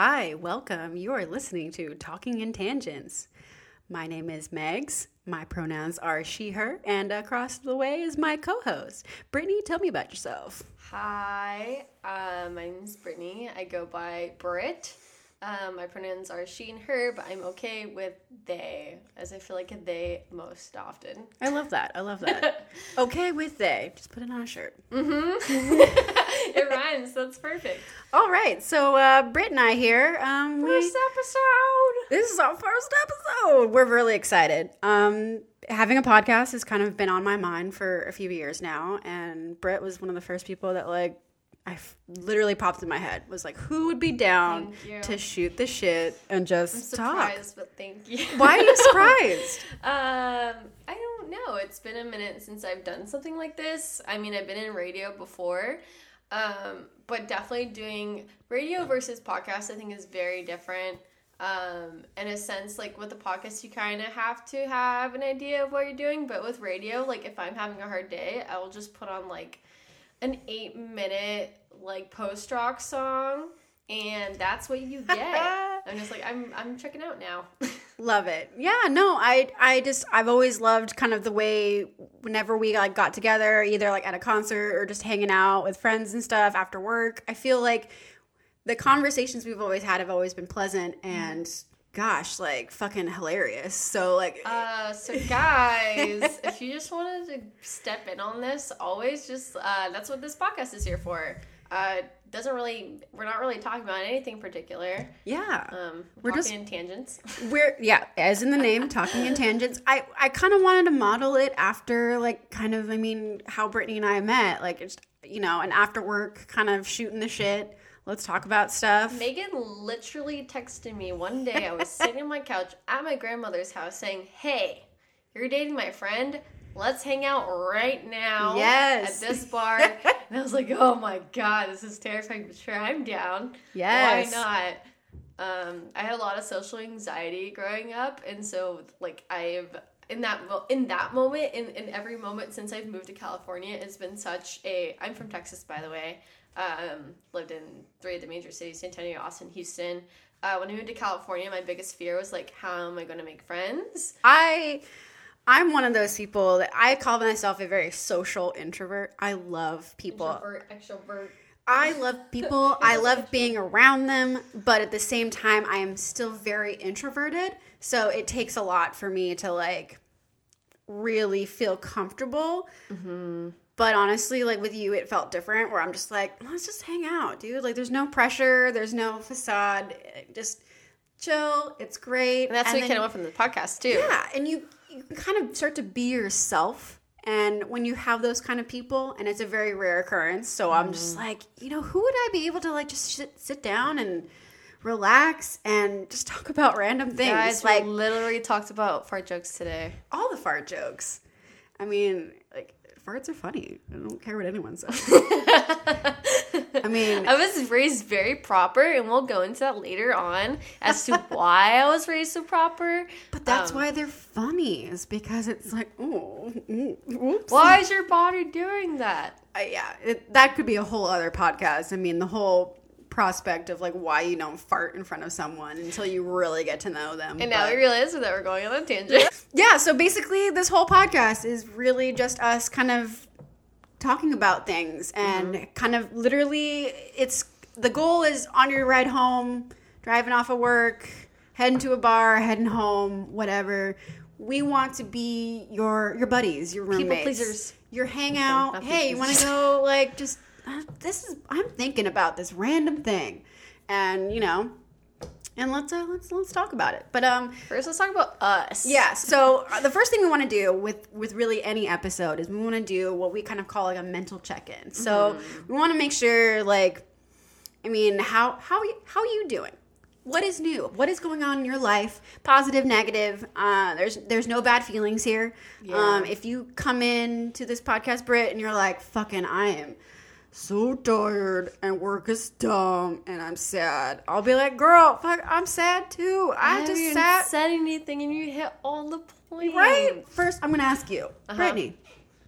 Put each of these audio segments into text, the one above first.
Hi, welcome. You are listening to Talking in Tangents. My name is Megs. My pronouns are she, her, and across the way is my co host. Brittany, tell me about yourself. Hi, uh, my name is Brittany. I go by Britt. Um, my pronouns are she and her, but I'm okay with they, as I feel like they most often. I love that. I love that. okay with they. Just put it on a shirt. Mm-hmm. it rhymes. That's perfect. All right. So, uh, Britt and I here. Um, we- First episode. This is our first episode. We're really excited. Um, having a podcast has kind of been on my mind for a few years now, and Britt was one of the first people that like I f- literally popped in my head was like, who would be down to shoot the shit and just talk? Surprised, but thank you. Why are you surprised? Um, I don't know. It's been a minute since I've done something like this. I mean, I've been in radio before, um, but definitely doing radio versus podcast, I think, is very different. Um, in a sense, like with the podcast, you kind of have to have an idea of what you're doing, but with radio, like if I'm having a hard day, I will just put on like an eight minute like post rock song, and that's what you get. I'm just like, I'm I'm checking out now. Love it. Yeah, no, I I just I've always loved kind of the way whenever we like got together, either like at a concert or just hanging out with friends and stuff after work. I feel like the conversations we've always had have always been pleasant and gosh, like fucking hilarious. So like Uh, so guys, if you just wanted to step in on this, always just uh, that's what this podcast is here for. Uh, doesn't really, we're not really talking about anything particular. yeah. Um, We're just- in tangents. We're yeah, as in the name, talking in tangents. I I kind of wanted to model it after like kind of I mean how Brittany and I met, like it's you know, an after work kind of shooting the shit. Let's talk about stuff. Megan literally texted me one day. I was sitting on my couch at my grandmother's house saying, "Hey, you're dating my friend." Let's hang out right now Yes. at this bar. and I was like, oh my God, this is terrifying, but sure, I'm down. Yes. Why not? Um, I had a lot of social anxiety growing up, and so like I've in that mo- in that moment, in, in every moment since I've moved to California, it's been such a. I'm from Texas, by the way. Um, lived in three of the major cities: San Antonio, Austin, Houston. Uh, when I moved to California, my biggest fear was like, how am I going to make friends? I I'm one of those people that I call myself a very social introvert. I love people. Introvert, extrovert. I love people. I love being around them, but at the same time I am still very introverted. So it takes a lot for me to like really feel comfortable. Mm-hmm. But honestly, like with you, it felt different where I'm just like, let's just hang out, dude. Like there's no pressure, there's no facade. Just chill. It's great. And that's what we then- kind of went from the podcast too. yeah, and you you can kind of start to be yourself. And when you have those kind of people, and it's a very rare occurrence, so I'm just Mm. like, you know, who would I be able to like just sit, sit down and relax and just talk about random things, Guys, like we literally talked about fart jokes today. all the fart jokes. I mean, like farts are funny. I don't care what anyone says. I mean, I was raised very proper, and we'll go into that later on as to why I was raised so proper. but that's um, why they're funny, is because it's like, oh, whoops. Why is your body doing that? uh, yeah, it, that could be a whole other podcast. I mean, the whole prospect of like why you don't fart in front of someone until you really get to know them. And now But- we realize that we're going on a tangent. yeah, so basically, this whole podcast is really just us kind of talking about things and mm-hmm. kind of literally, it's the goal is on your ride home, driving off of work, heading to a bar, heading home, whatever. We want to be your your buddies, your roommates, pleasers. your hangout. hey, you want to go like just uh, this is I'm thinking about this random thing, and you know, and let's uh, let's let's talk about it. But um, First, let's talk about us. yeah. So uh, the first thing we want to do with with really any episode is we want to do what we kind of call like a mental check in. So we want to make sure, like, I mean, how how how are you doing? What is new? What is going on in your life? Positive, negative. Uh, there's there's no bad feelings here. Um, if you come in to this podcast, Brit, and you're like, "Fucking, I am so tired and work is dumb and I'm sad," I'll be like, "Girl, fuck, I'm sad too. I, I just sat said anything, and you hit all the points. Right. First, I'm gonna ask you, Uh-huh. Brittany,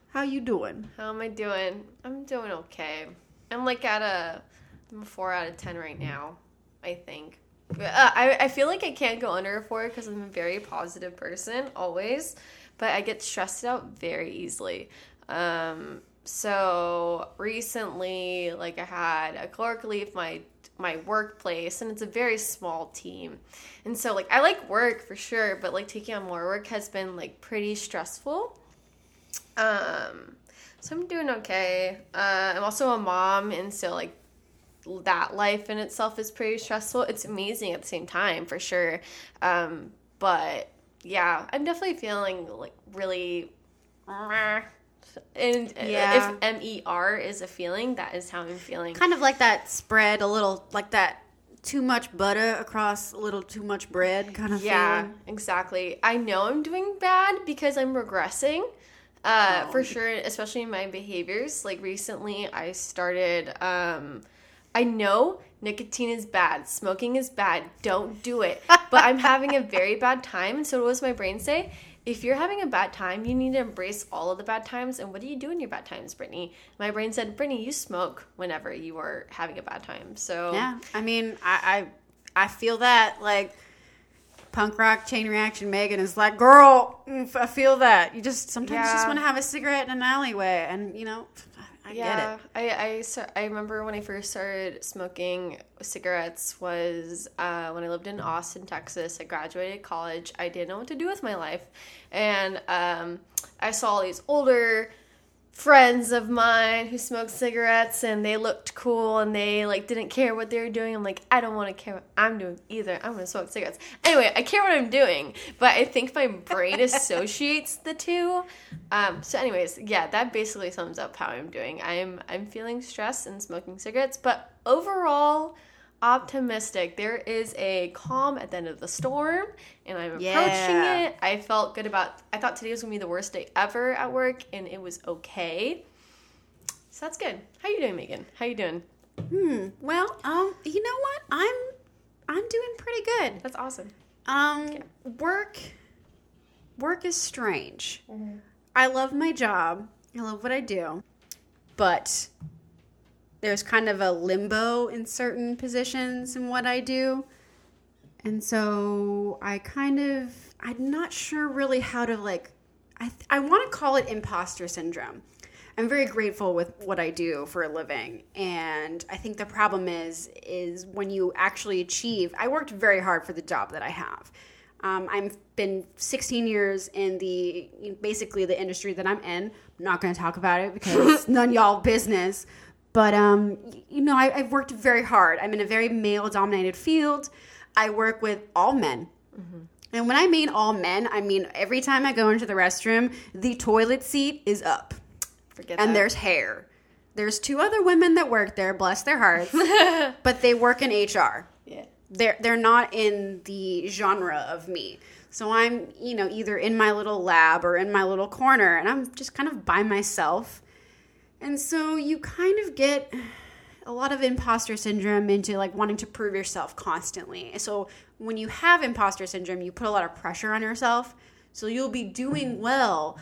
how you doing? How am I doing? I'm doing okay. I'm like at a I'm a four out of ten right now. I think. Uh, I, I feel like I can't go under a four because I'm a very positive person always, but I get stressed out very easily. Um, so recently, like I had a clerk leave my my workplace, and it's a very small team, and so like I like work for sure, but like taking on more work has been like pretty stressful. Um, so I'm doing okay. Uh, I'm also a mom, and so like that life in itself is pretty stressful. It's amazing at the same time, for sure. Um, but yeah, I'm definitely feeling like really. And Yeah. if M E R is a feeling, that is how I'm feeling. Kind of like that spread, a little like that too much butter across a little too much bread kind of Yeah, feeling. exactly. I know I'm doing bad because I'm regressing. Uh, Oh. for sure, especially in my behaviors. Like recently, I started. Um, I know nicotine is bad, smoking is bad. Don't do it. But I'm having a very bad time, and so what does my brain say? If you're having a bad time, you need to embrace all of the bad times. And what do you do in your bad times, Brittany? My brain said, Brittany, you smoke whenever you are having a bad time. So Yeah, I mean, I, I I feel that like punk rock chain reaction. Megan is like, girl, mm, I feel that. You just sometimes Yeah. just want to have a cigarette in an alleyway, and you know, I get it. I I, sta- I remember when I first started smoking cigarettes was uh, when I lived in Austin, Texas. I graduated college. I didn't know what to do with my life, and um, I saw all these older friends of mine who smoked cigarettes and they looked cool and they like didn't care what they were doing. I'm like, I don't want to care what I'm doing either. I'm gonna smoke cigarettes. Anyway, I care what I'm doing, but I think my brain associates the two. Um, so, anyways, yeah, that basically sums up how I'm doing. I'm I'm feeling stressed and smoking cigarettes, but overall optimistic. There is a calm at the end of the storm, and I'm approaching Yeah. it. I felt good about. I thought today was gonna be the worst day ever at work, and it was okay. So that's good. How you doing, Megan? How you doing? Hmm. Well, um, you know what? I'm I'm doing pretty good. That's awesome. Um, work work is strange. I love my job. I love what I do. But there's kind of a limbo in certain positions in what I do. And so I kind of I'm not sure really how to like I I want to call it imposter syndrome. I'm very grateful with what I do for a living, and I think the problem is is when you actually achieve. I worked very hard for the job that I have. Um, I've been 16 years in the basically the industry that I'm in. I'm not going to talk about it because it's none y'all business. But um, you know, I, I've worked very hard. I'm in a very male-dominated field. I work with all men. And when I mean all men, I mean every time I go into the restroom, the toilet seat is up Forget and that. there's hair. There's two other women that work there, bless their hearts, but they work in HR. yeah. They're they're not in the genre of me. So I'm, you know, either in my little lab or in my little corner and I'm just kind of by myself. And so you kind of get a lot of imposter syndrome into like wanting to prove yourself constantly. So when you have imposter syndrome, you put a lot of pressure on yourself. So you'll be doing well,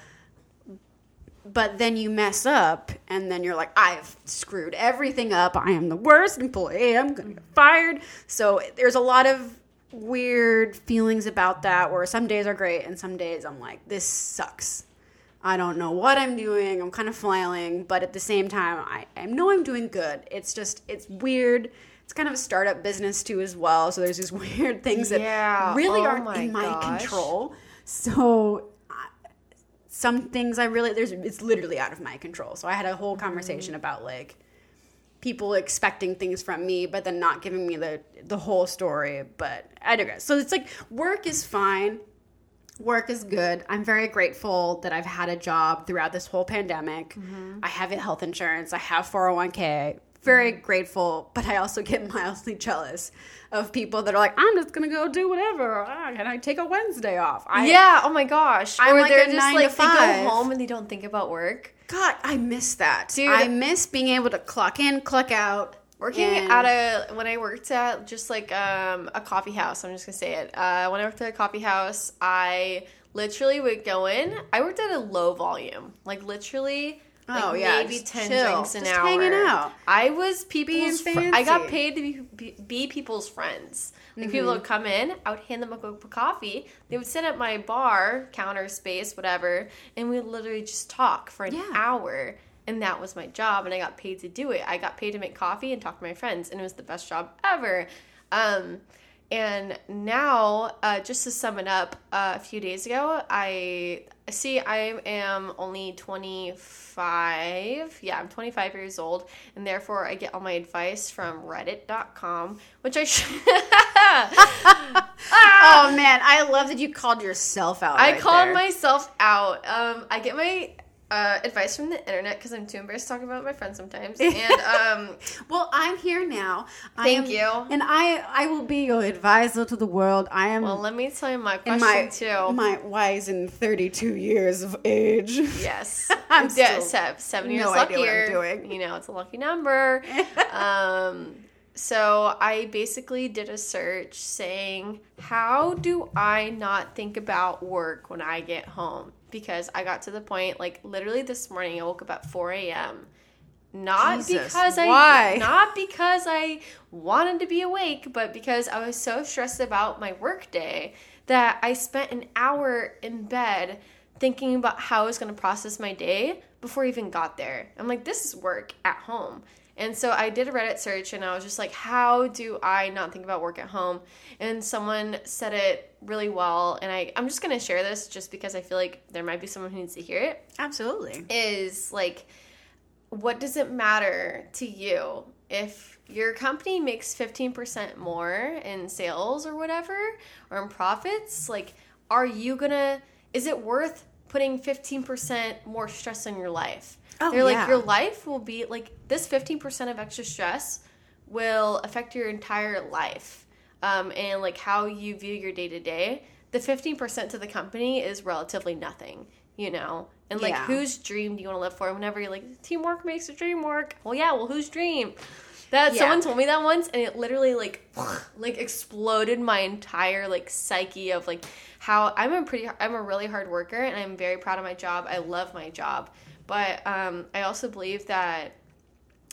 but then you mess up and then you're like i've screwed everything up i am the worst employee i'm gonna get fired so there's a lot of weird feelings about that where some days are great and some days i'm like this sucks i don't know what i'm doing i'm kind of flailing but at the same time i, I know i'm doing good it's just it's weird it's kind of a startup business too as well so there's these weird things that Yeah. really Oh aren't my in my gosh. control so some things I really there's it's literally out of my control. So I had a whole mm-hmm. conversation about like people expecting things from me but then not giving me the the whole story, but I digress. So it's like work is fine. Work is good. I'm very grateful that I've had a job throughout this whole pandemic. I have health insurance. I have 401k. Very grateful, but I also get mildly jealous of people that are like, I'm just gonna go do whatever. Ah, Can I take a Wednesday off? I, yeah. Oh my gosh. I'm or like they're just nine to like they go home and they don't think about work. God, I miss that. Dude. I miss being able to clock in, clock out. Working and- at a when I worked at just like um, a coffee house, I'm just gonna say it. Uh, when I worked at a coffee house, I literally would go in. I worked at a low volume, like literally Oh, like yeah, maybe ten chill. drinks an Just hour. hanging out. I was people's. Fr- I got paid to be, be, be people's friends. Like Mm-hmm. people would come in, I would hand them a cup of coffee. They would sit at my bar counter space, whatever, and we would literally just talk for an Yeah. hour. And that was my job, and I got paid to do it. I got paid to make coffee and talk to my friends, and it was the best job ever. Um, and now, uh, just to sum it up, uh, a few days ago, I see I am only 25. Yeah, I'm 25 years old, and therefore I get all my advice from Reddit.com, which I should. Oh man, I love that you called yourself out. I right called there. myself out. Um, I get my uh, advice from the internet because I'm too embarrassed to talk about my friends sometimes. And um, Well, I'm here now. Thank am- you. And I I will be your advisor to the world. I am well, let me tell you my question my too. my wise and 32 years of age. Yes. I'm yeah, still seven, seven years no idea what I'm luckier. doing. You know, it's a lucky number. um, so I basically did a search saying, how do I not think about work when I get home? Because I got to the point, like literally this morning, I woke up at 4 a.m. Not Jesus, because I why? not because I wanted to be awake, but because I was so stressed about my work day that I spent an hour in bed thinking about how I was going to process my day before I even got there. I'm like, this is work at home. And so I did a Reddit search and I was just like, how do I not think about work at home? And someone said it really well. And I, I'm just going to share this just because I feel like there might be someone who needs to hear it Absolutely. is like what does it matter to you if your company makes 15% more in sales or whatever or in profits like are you gonna is it worth putting 15% more stress on your life Oh, they're yeah. like your life will be like this 15% of extra stress will affect your entire life um, and like how you view your day to day the 15% to the company is relatively nothing you know? And like Yeah. whose dream do you want to live for? Whenever you're like teamwork makes the dream work. Well yeah well whose dream? That Yeah. someone told me that once and it literally like like exploded my entire like psyche of like how i'm a pretty i'm a really hard worker and i'm very proud of my job. I love my job but um i also believe that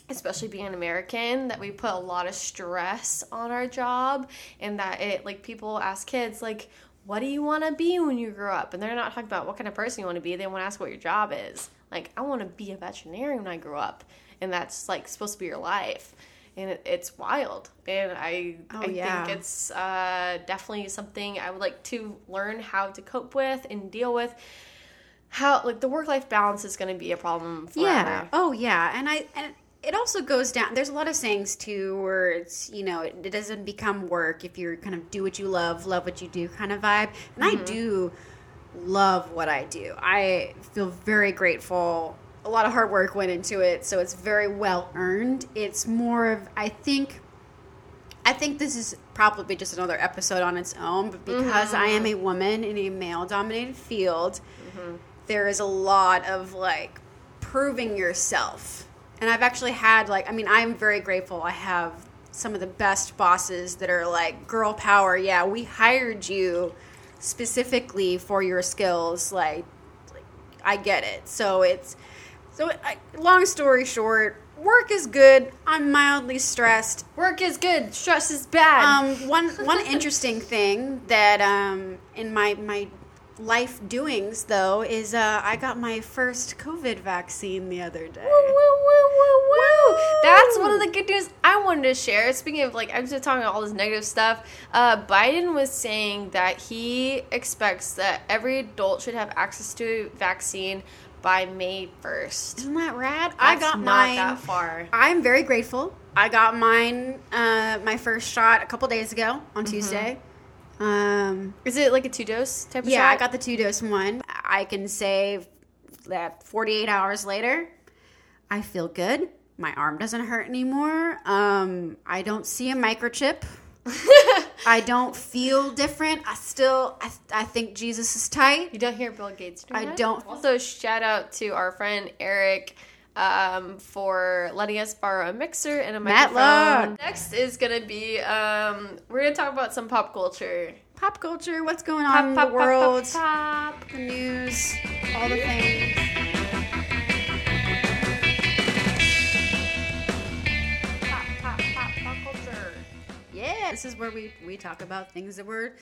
especially being an American, that we put a lot of stress on our job and that it like people ask kids like what do you want to be when you grow up? And they're not talking about what kind of person you want to be. They want to ask what your job is. Like, I want to be a veterinarian when I grow up. And that's like supposed to be your life. And it, it's wild. And I, Oh, I yeah. think it's uh, definitely something I would like to learn how to cope with and deal with. How, like, the work life balance is going to be a problem forever. Yeah. Oh, yeah. And I and it also goes down. There's a lot of sayings too, where it's you know it, it doesn't become work if you're kind of do what you love, love what you do kind of vibe. And I mm-hmm. do love what I do. I feel very grateful. A lot of hard work went into it, so it's very well earned. It's more of I think. I think this is probably just another episode on its own, but because I mm-hmm. am a woman in a male dominated field, mm-hmm. There is a lot of like proving yourself. And I've actually had like I mean I'm very grateful. I have some of the best bosses that are like girl power. Yeah, we hired you specifically for your skills like, like I get it. So it's so I, long story short, work is good. I'm mildly stressed. Work is good, stress is bad. Um, one one interesting thing that um, in my my life doings though is uh, I got my first COVID vaccine the other day. Woo, woo, woo, woo, woo. That's one of the good news I wanted to share. Speaking of, like, I'm just talking about all this negative stuff. Uh, Biden was saying that he expects that every adult should have access to a vaccine by May 1st. Isn't that rad? I That's got not mine. that far. I'm very grateful. I got mine uh, my first shot a couple days ago on Tuesday. Um, Is it like a two dose type of yeah, shot? I got the two dose one. I can say that 48 hours later, I feel good. My arm doesn't hurt anymore. Um, I don't see a microchip. I don't feel different. I still, I, I think Jesus is tight. You don't hear Bill Gates doing I that? don't. Also, shout out to our friend Eric um, for letting us borrow a mixer and a microphone. Next is gonna be um, we're gonna talk about some pop culture. Pop culture, what's going on pop, in the world, pop, pop, the news, all the things. Pop, pop culture. Yeah, this is where we, we talk about things that we're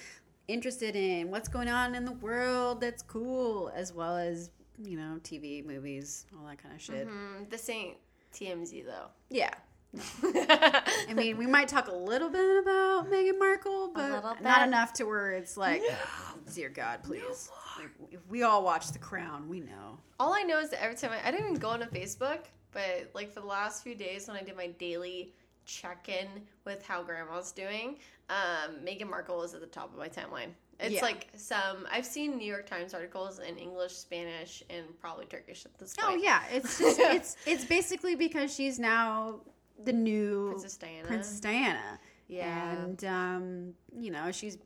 interested in, what's going on in the world that's cool, as well as you know TV, movies, all that kind of shit. Mm, this ain't TMZ though. Yeah. I mean, we might talk a little bit about Meghan Markle, but not enough to where it's like, "Oh, dear God, please. If we all watch The Crown, we know. All I know is that every time I, I didn't even go onto Facebook, but like for the last few days when I did my daily check in with how grandma's doing, um, Meghan Markle is at the top of my timeline. It's Yeah. like some I've seen New York Times articles in English, Spanish, and probably Turkish at this point. Oh yeah, it's just it's it's basically because she's now the new Princess Diana. Princess Diana. Yeah. and um, you know she's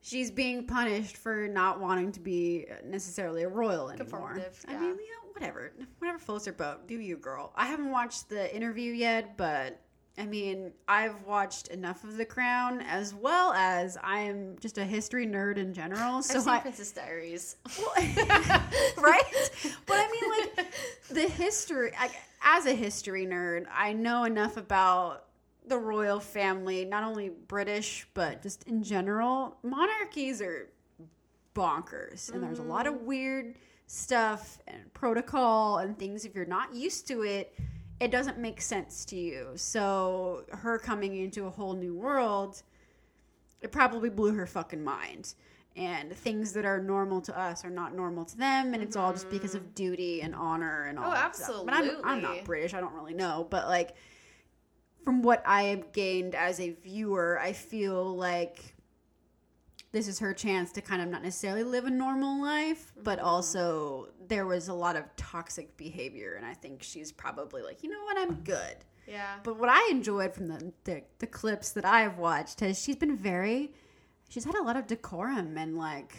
she's being punished for not wanting to be necessarily a royal anymore. Conformative, I mean, you know, whatever, whatever floats her boat. Do you, girl? I haven't watched the interview yet, but I mean, I've watched enough of The Crown, as well as I am just a history nerd in general. So I've seen I, Princess Diaries. right? But I mean, like the history. I, as a history nerd, I know enough about the royal family, not only British but just in general. Monarchies are bonkers, and there's a lot of mm-hmm. weird stuff and protocol and things. If you're not used to it, it doesn't make sense to you. So her coming into a whole new world it probably blew her fucking mind. And things that are normal to us are not normal to them, and it's all just mm-hmm. because of duty and honor and all. Oh, that stuff. But I'm, I'm not British. I don't really know, but like from what I have gained as a viewer, I feel like this is her chance to kind of not necessarily live a normal life, but mm-hmm. also there was a lot of toxic behavior, and I think she's probably like, you know what, I'm good. yeah. But what I enjoyed from the, the the clips that I have watched is she's been very, she's had a lot of decorum and like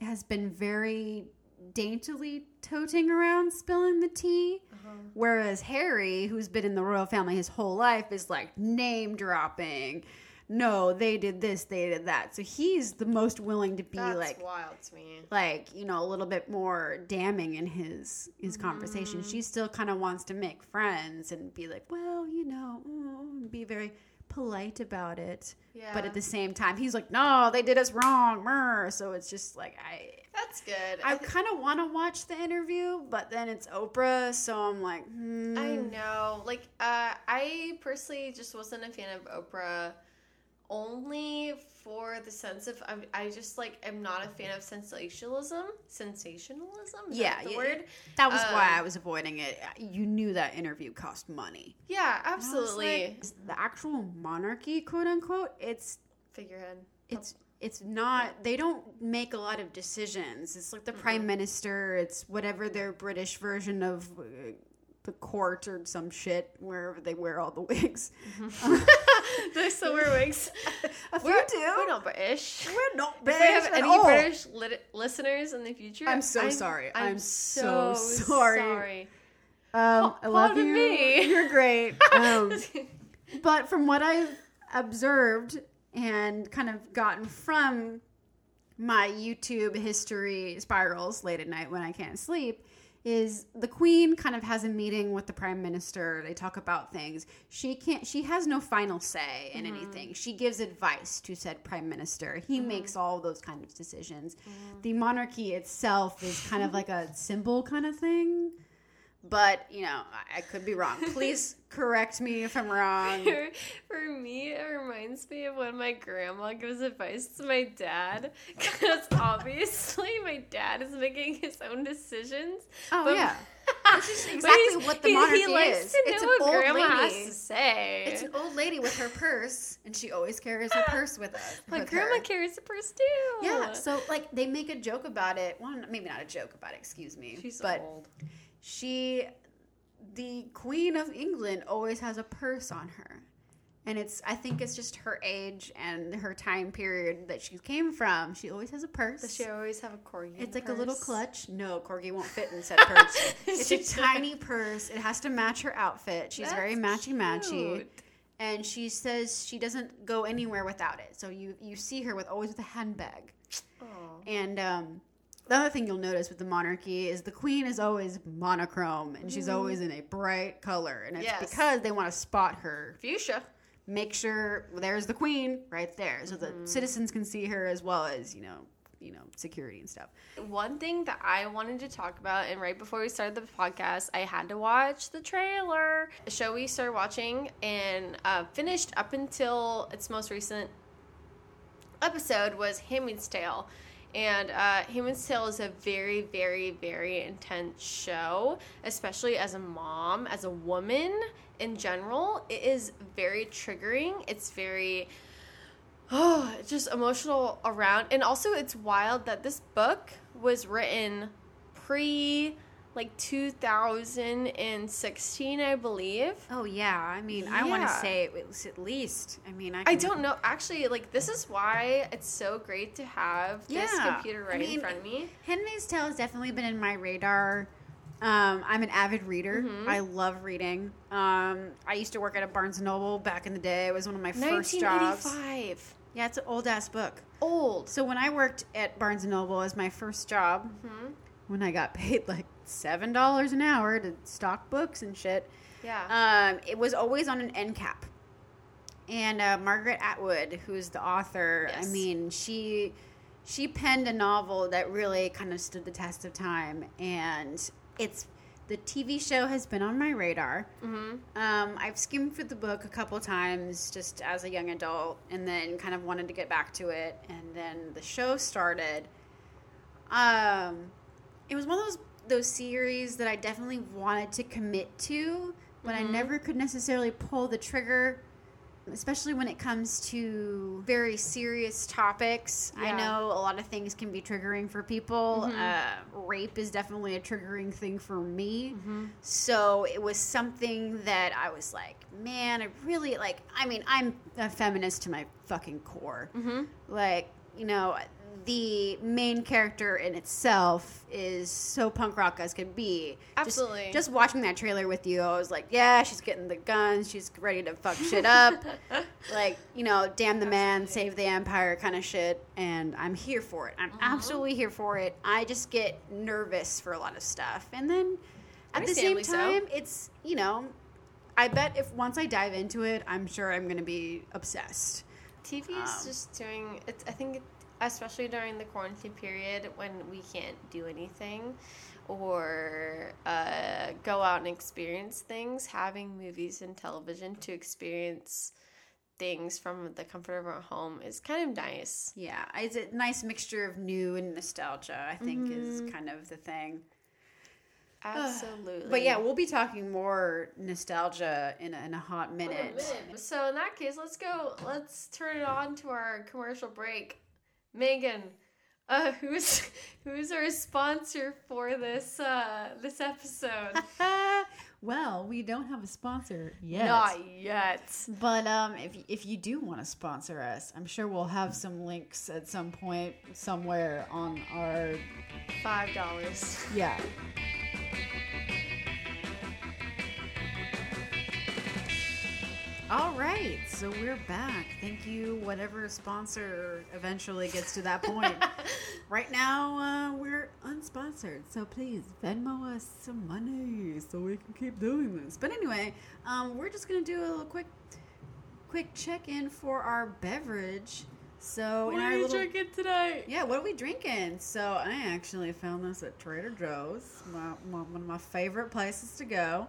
has been very daintily toting around spilling the tea. Uh-huh. Whereas Harry, who's been in the royal family his whole life, is like name dropping. No, they did this, they did that. So he's the most willing to be That's like wild to me. like you know a little bit more damning in his his conversation Mm-hmm. she still kind of wants to make friends and be like well you know mm, be very polite about it Yeah. but at the same time he's like no they did us wrong mer. so it's just like i That's good. i I, th- kind of want to watch the interview but then it's oprah so i'm like hmm. I know. Like, uh, I personally just wasn't a fan of Oprah only for the sense of I, I just like am not a fan of sensationalism. Sensationalism, Is yeah that the yeah, word. that was why Um, i was avoiding it you knew that interview cost money Yeah, And I was absolutely. like, the actual monarchy quote unquote it's Figurehead. it's it's not they don't make a lot of decisions it's like the prime minister it's whatever their british version of uh, the court or some shit wherever they wear all the wigs They still wear wigs. a few We're, do we're not British. we're not British. If we have any all. British lit- listeners in the future, I'm so sorry. I'm so sorry. sorry. um, i love you me. you're great um, but from what I've observed and kind of gotten from my YouTube history spirals late at night when I can't sleep is the queen kind of has a meeting with the prime minister. They talk about things. She can't she has no final say in mm-hmm. anything. She gives advice to said prime minister. He mm-hmm. makes all those kind of decisions. Mm-hmm. The monarchy itself is kind of like a symbol kind of thing but you know I, could be wrong please correct me if i'm wrong For, for me, it reminds me of when my grandma gives advice to my dad. Because obviously, my dad is making his own decisions. Oh, but- yeah. Which is exactly what the monarchy he likes is. It's an old grandma lady. has to say. It's an old lady with her purse, and she always carries her purse with us. my with grandma her. carries a purse too. Yeah, so like they make a joke about it. Well, maybe not a joke about it. Excuse me. she's but old. She, the Queen of England, always has a purse on her, and it's. I think it's just her age and her time period that she came from. She always has a purse. Does she always have a corgi? It's like a little clutch. No, corgi won't fit in said purse. it's a tiny purse. It has to match her outfit. She's very That's matchy matchy, cute. and she says she doesn't go anywhere without it. So you you see her with always with a handbag. Aw. And um, the other thing you'll notice with the monarchy is the queen is always monochrome, and she's always in a bright color, and it's Yes. because they want to spot her Fuchsia. make sure there's the queen right there, so the citizens can see her as well as you know, you know, security and stuff. One thing that I wanted to talk about, and right before we started the podcast, I had to watch the trailer. The show we started watching and uh, finished up until its most recent episode was Handmaid's Tale. And uh, Handmaid's Tale is a very, very, very intense show, especially as a mom, as a woman in general. It is very triggering. It's very, oh, just emotional around. And also, it's wild that this book was written pre like 2016, I believe. Oh yeah, I mean, I want to say it was at least. I mean, I, I don't know. Actually, like this is why it's so great to have this Yeah. computer I right in front of me. Handmaid's Tale has definitely been in my radar. Um, I'm an avid reader. Mm-hmm. I love reading. Um, I used to work at a Barnes and Noble back in the day. It was one of my first jobs. 1985. Yeah, it's an old ass book. Old. So when I worked at Barnes and Noble as my first job, Mhm. when I got paid like seven dollars an hour to stock books and shit, Yeah. um, it was always on an end cap. And uh, Margaret Atwood, who's the author, Yes. I mean, she she penned a novel that really kind of stood the test of time, and it's the TV show has been on my radar. hmm Um, I've skimmed through the book a couple times just as a young adult, and then kind of wanted to get back to it. And then the show started. Um, it was one of those those series that I definitely wanted to commit to, but I Mhm. never could necessarily pull the trigger. Especially when it comes to very serious topics. I know a lot of things can be triggering for people. Mhm. Uh, rape is definitely a triggering thing for me. hmm So it was something that I was like, man, I really like. I mean, I'm a feminist to my fucking core. hmm Like, you know, the main character in itself is so punk rock as could be. Just- Absolutely. Just, watching that trailer with you, I was like, yeah, she's getting the guns. She's ready to fuck shit up. like, you know, damn the man, save the empire kind of shit. And I'm here for it. I'm Mhm. absolutely here for it. I just get nervous for a lot of stuff. And then at the same Understandably so. time, it's, you know, I bet if once I dive into it, I'm sure I'm going to be obsessed. TV is Um, just doing. It's. I think, especially during the quarantine period when we can't do anything or uh, go out and experience things, having movies and television to experience things from the comfort of our home is kind of nice. Yeah, it's a nice mixture of new and nostalgia, I think, is Mhm. kind of the thing. Absolutely. But yeah, we'll be talking more nostalgia in a, in a hot minute. man. So in that case, let's go. Let's turn it on to our commercial break. Megan, uh, who's who's our sponsor for this uh, this episode? well, we don't have a sponsor yet. Not yet. But um, if, if you do want to sponsor us, I'm sure we'll have some links at some point somewhere on our. Five dollars. Yeah. All right, so we're back. Thank you, whatever sponsor eventually gets to that point. right now, uh, we're unsponsored, so please Venmo us some money so we can keep doing this. But anyway, um, we're just gonna do a little quick, quick check in for our beverage. So what are you little drinking tonight? yeah, what are we drinking? So I actually found this at Trader Joe's, my, my, one of my favorite places to go,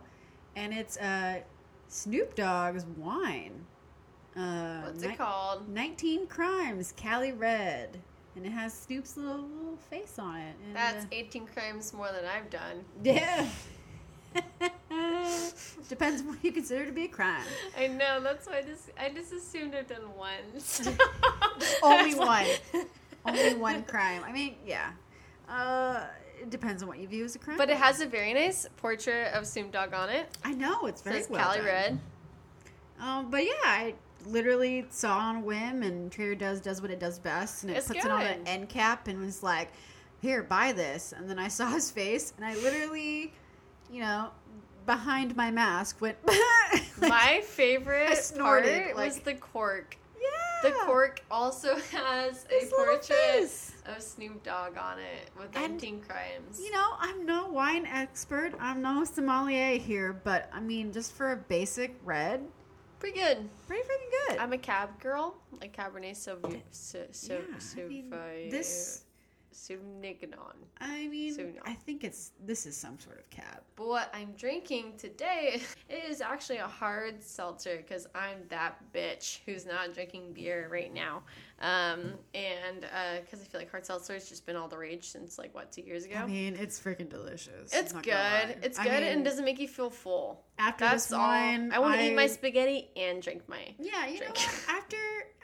and it's uh, Snoop Dogg's wine. Uh, What's ni- it called? 19 Crimes, Cali Red, and it has Snoop's little, little face on it. And, That's uh, 18 crimes more than I've done. yeah. Depends what you consider to be a crime. I know. That's why I just I just assumed I've done once. Only one. Only one crime. I mean, yeah. Uh, it depends on what you view as a crime. But it has a very nice portrait of Snoop Dogg on it. I know it's very Says well Cali done. Red. Um, but yeah, I literally saw on a whim, and Trader Joe's does what it does best, and it It's puts it on good. an end cap and was like, "Here, buy this." And then I saw his face, and I literally, you know, behind my mask went. My I favorite snorted, part like- was the cork. yeah, The cork also has a His little portrait face. Of Snoop Dogg on it with And, 19 crimes. You know, I'm no wine expert. I'm no sommelier here, but I mean, just for a basic red, Pretty good. Pretty freaking good. I'm a cab girl, like Cabernet Sauvignon. So, so, Yeah, I mean, Sauvignon- this- Sauvignon. I mean, no. I think it's this is some sort of cab. But what I'm drinking today is actually a hard seltzer because I'm that bitch who's not drinking beer right now. Um, and uh because I feel like hard seltzer has just been all the rage since like what two years ago. I mean, it's freaking delicious. it's good. It's I good mean, and doesn't make you feel full. after That's this all. wine. I want to eat my spaghetti and drink my. Yeah, you know what? After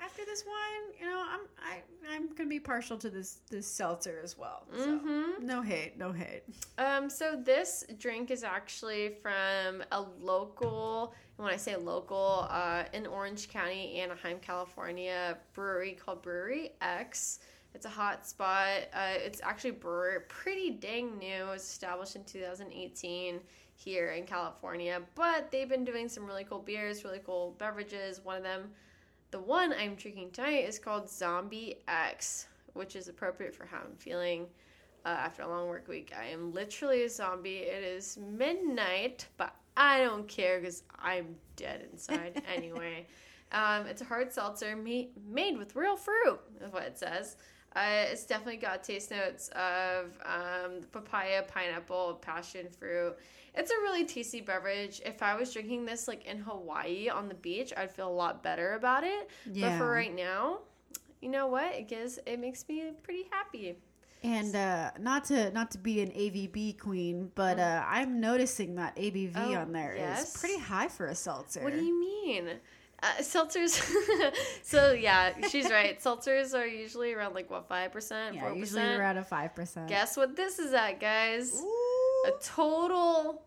after this wine, you know, I'm I I'm gonna be partial to this this seltzer as well. So Mhm. no hate, no hate. Um, so this drink is actually from a local, when I say local, uh, in Orange County, Anaheim, California, brewery called Brewery X. It's a hot spot. Uh, it's actually brewery, pretty dang new. It was established in 2018 here in California, but they've been doing some really cool beers, really cool beverages. One of them, the one I'm drinking tonight, is called Zombie X, which is appropriate for how I'm feeling uh, after a long work week. I am literally a zombie. It is midnight, but I don't care because I'm dead inside anyway. Um, it's a hard seltzer made, made with real fruit, is what it says. Uh, it's definitely got taste notes of um, papaya, pineapple, passion fruit. It's a really tasty beverage. If I was drinking this like in Hawaii on the beach, I'd feel a lot better about it. But for right now, you know what? It gives it makes me pretty happy. And uh, not to not to be an AVB queen, but uh, I'm noticing that ABV Oh, on there is yes? pretty high for a seltzer. What do you mean? Uh, seltzers. so yeah, she's right. Seltzers are usually around like what five percent, Yeah, four usually percent. around a five percent. Guess what this is at, guys? Ooh. A total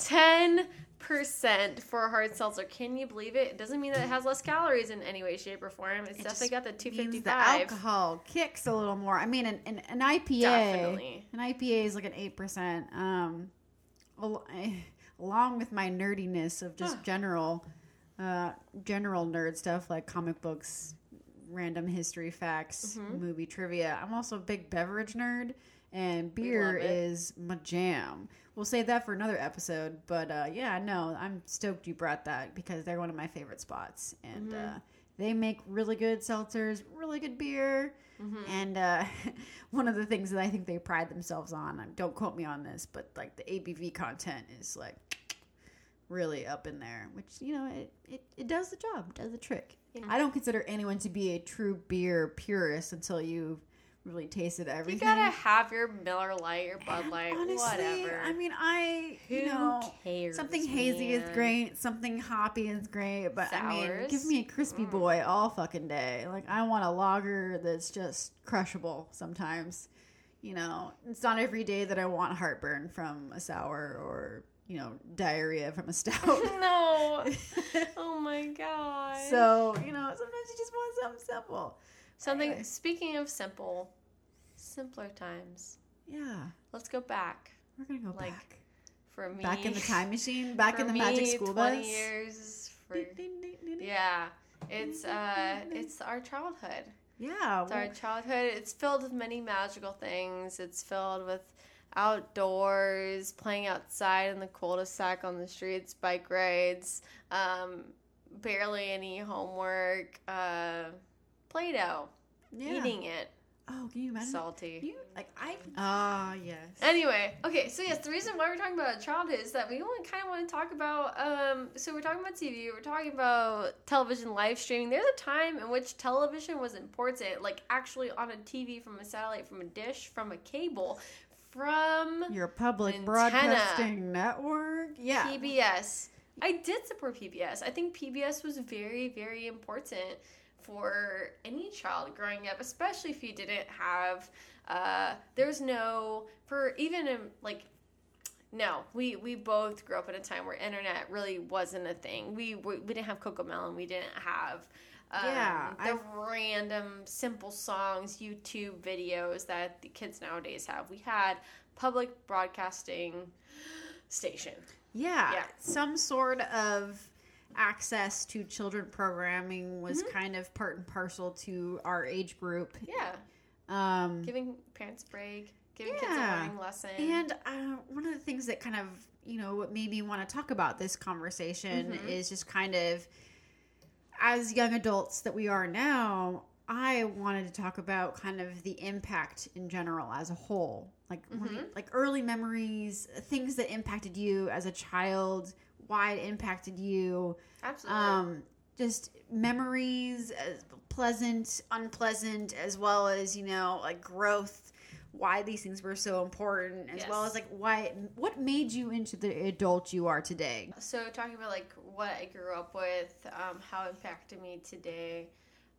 ten percent for a hard seltzer. Can you believe it? It doesn't mean that it has less calories in any way, shape, or form. It's It definitely got the two means The alcohol kicks a little more. I mean, an, an, an IPA, Definitely. an IPA is like an eight percent. Um, along with my nerdiness of just Huh. general, uh, general nerd stuff like comic books, random history facts, Mm-hmm. movie trivia. I'm also a big beverage nerd, and beer is my jam. We'll save that for another episode, but uh, yeah, no, I'm stoked you brought that because they're one of my favorite spots, and Mm-hmm. uh, they make really good seltzers, really good beer, Mm-hmm. and uh, one of the things that I think they pride themselves on. Don't quote me on this, but like the ABV content is like really up in there, which you know it it, it does the job, does the trick. Yeah. I don't consider anyone to be a true beer purist until you've really tasted everything. You gotta have your Miller Lite, your Bud Light, Honestly, whatever. I mean, I you Who know cares? something hazy is great, something hoppy is great, but I mean, Sours? give me a crispy Mm. boy all fucking day. Like I want a lager that's just crushable. Sometimes, you know, it's not every day that I want heartburn from a sour or you know diarrhea from a stout. no. Oh my god. so you know, sometimes you just want something simple. Something. Anyway. Speaking of simple, simpler times. Yeah, Let's go back we're gonna go Like, back. for me. Back in the time machine, back in the me, magic school 20 bus. years. For yeah, it's uh, it's our childhood. Yeah, It's our childhood. It's filled with many magical things. It's filled with outdoors, playing outside in the cul-de-sac on the streets, bike rides, um, barely any homework, uh, Play-Doh, yeah. eating it, Oh, can you imagine? salty. You like I ah yes. Anyway, okay, so yes, the reason why we're talking about childhood is that we want kind of want to talk about. Um, so we're talking about TV, we're talking about television live streaming. There's a time in which television was important, like actually on a TV from a satellite, from a dish, from a cable, from Your public Antenna. broadcasting network. Yeah. PBS. I did support PBS. I think PBS was very, very important for any child growing up, especially if you didn't have. Uh, there's no for even in, like. No, we we both grew up in a time where internet really wasn't a thing. We we, we didn't have Cocomelon. We didn't have. Um, Yeah, the random simple songs, YouTube videos that the kids nowadays have. We had public broadcasting station. yeah. Yeah. Some sort of access to children programming was Mm-hmm. kind of part and parcel to our age group. Yeah, Um giving parents a break, giving kids a Yeah. learning lesson. And uh, one of the things that kind of, you know, what made me want to talk about this conversation Mhm. is just kind of as young adults that we are now, I wanted to talk about kind of the impact in general as a whole, like mm-hmm. like early memories, things that impacted you as a child, why it impacted you. Absolutely. Um, just memories, pleasant, unpleasant, as well as you know, like growth why these things were so important as yes. well as like why what made you into the adult you are today so talking about like what i grew up with um, how it impacted me today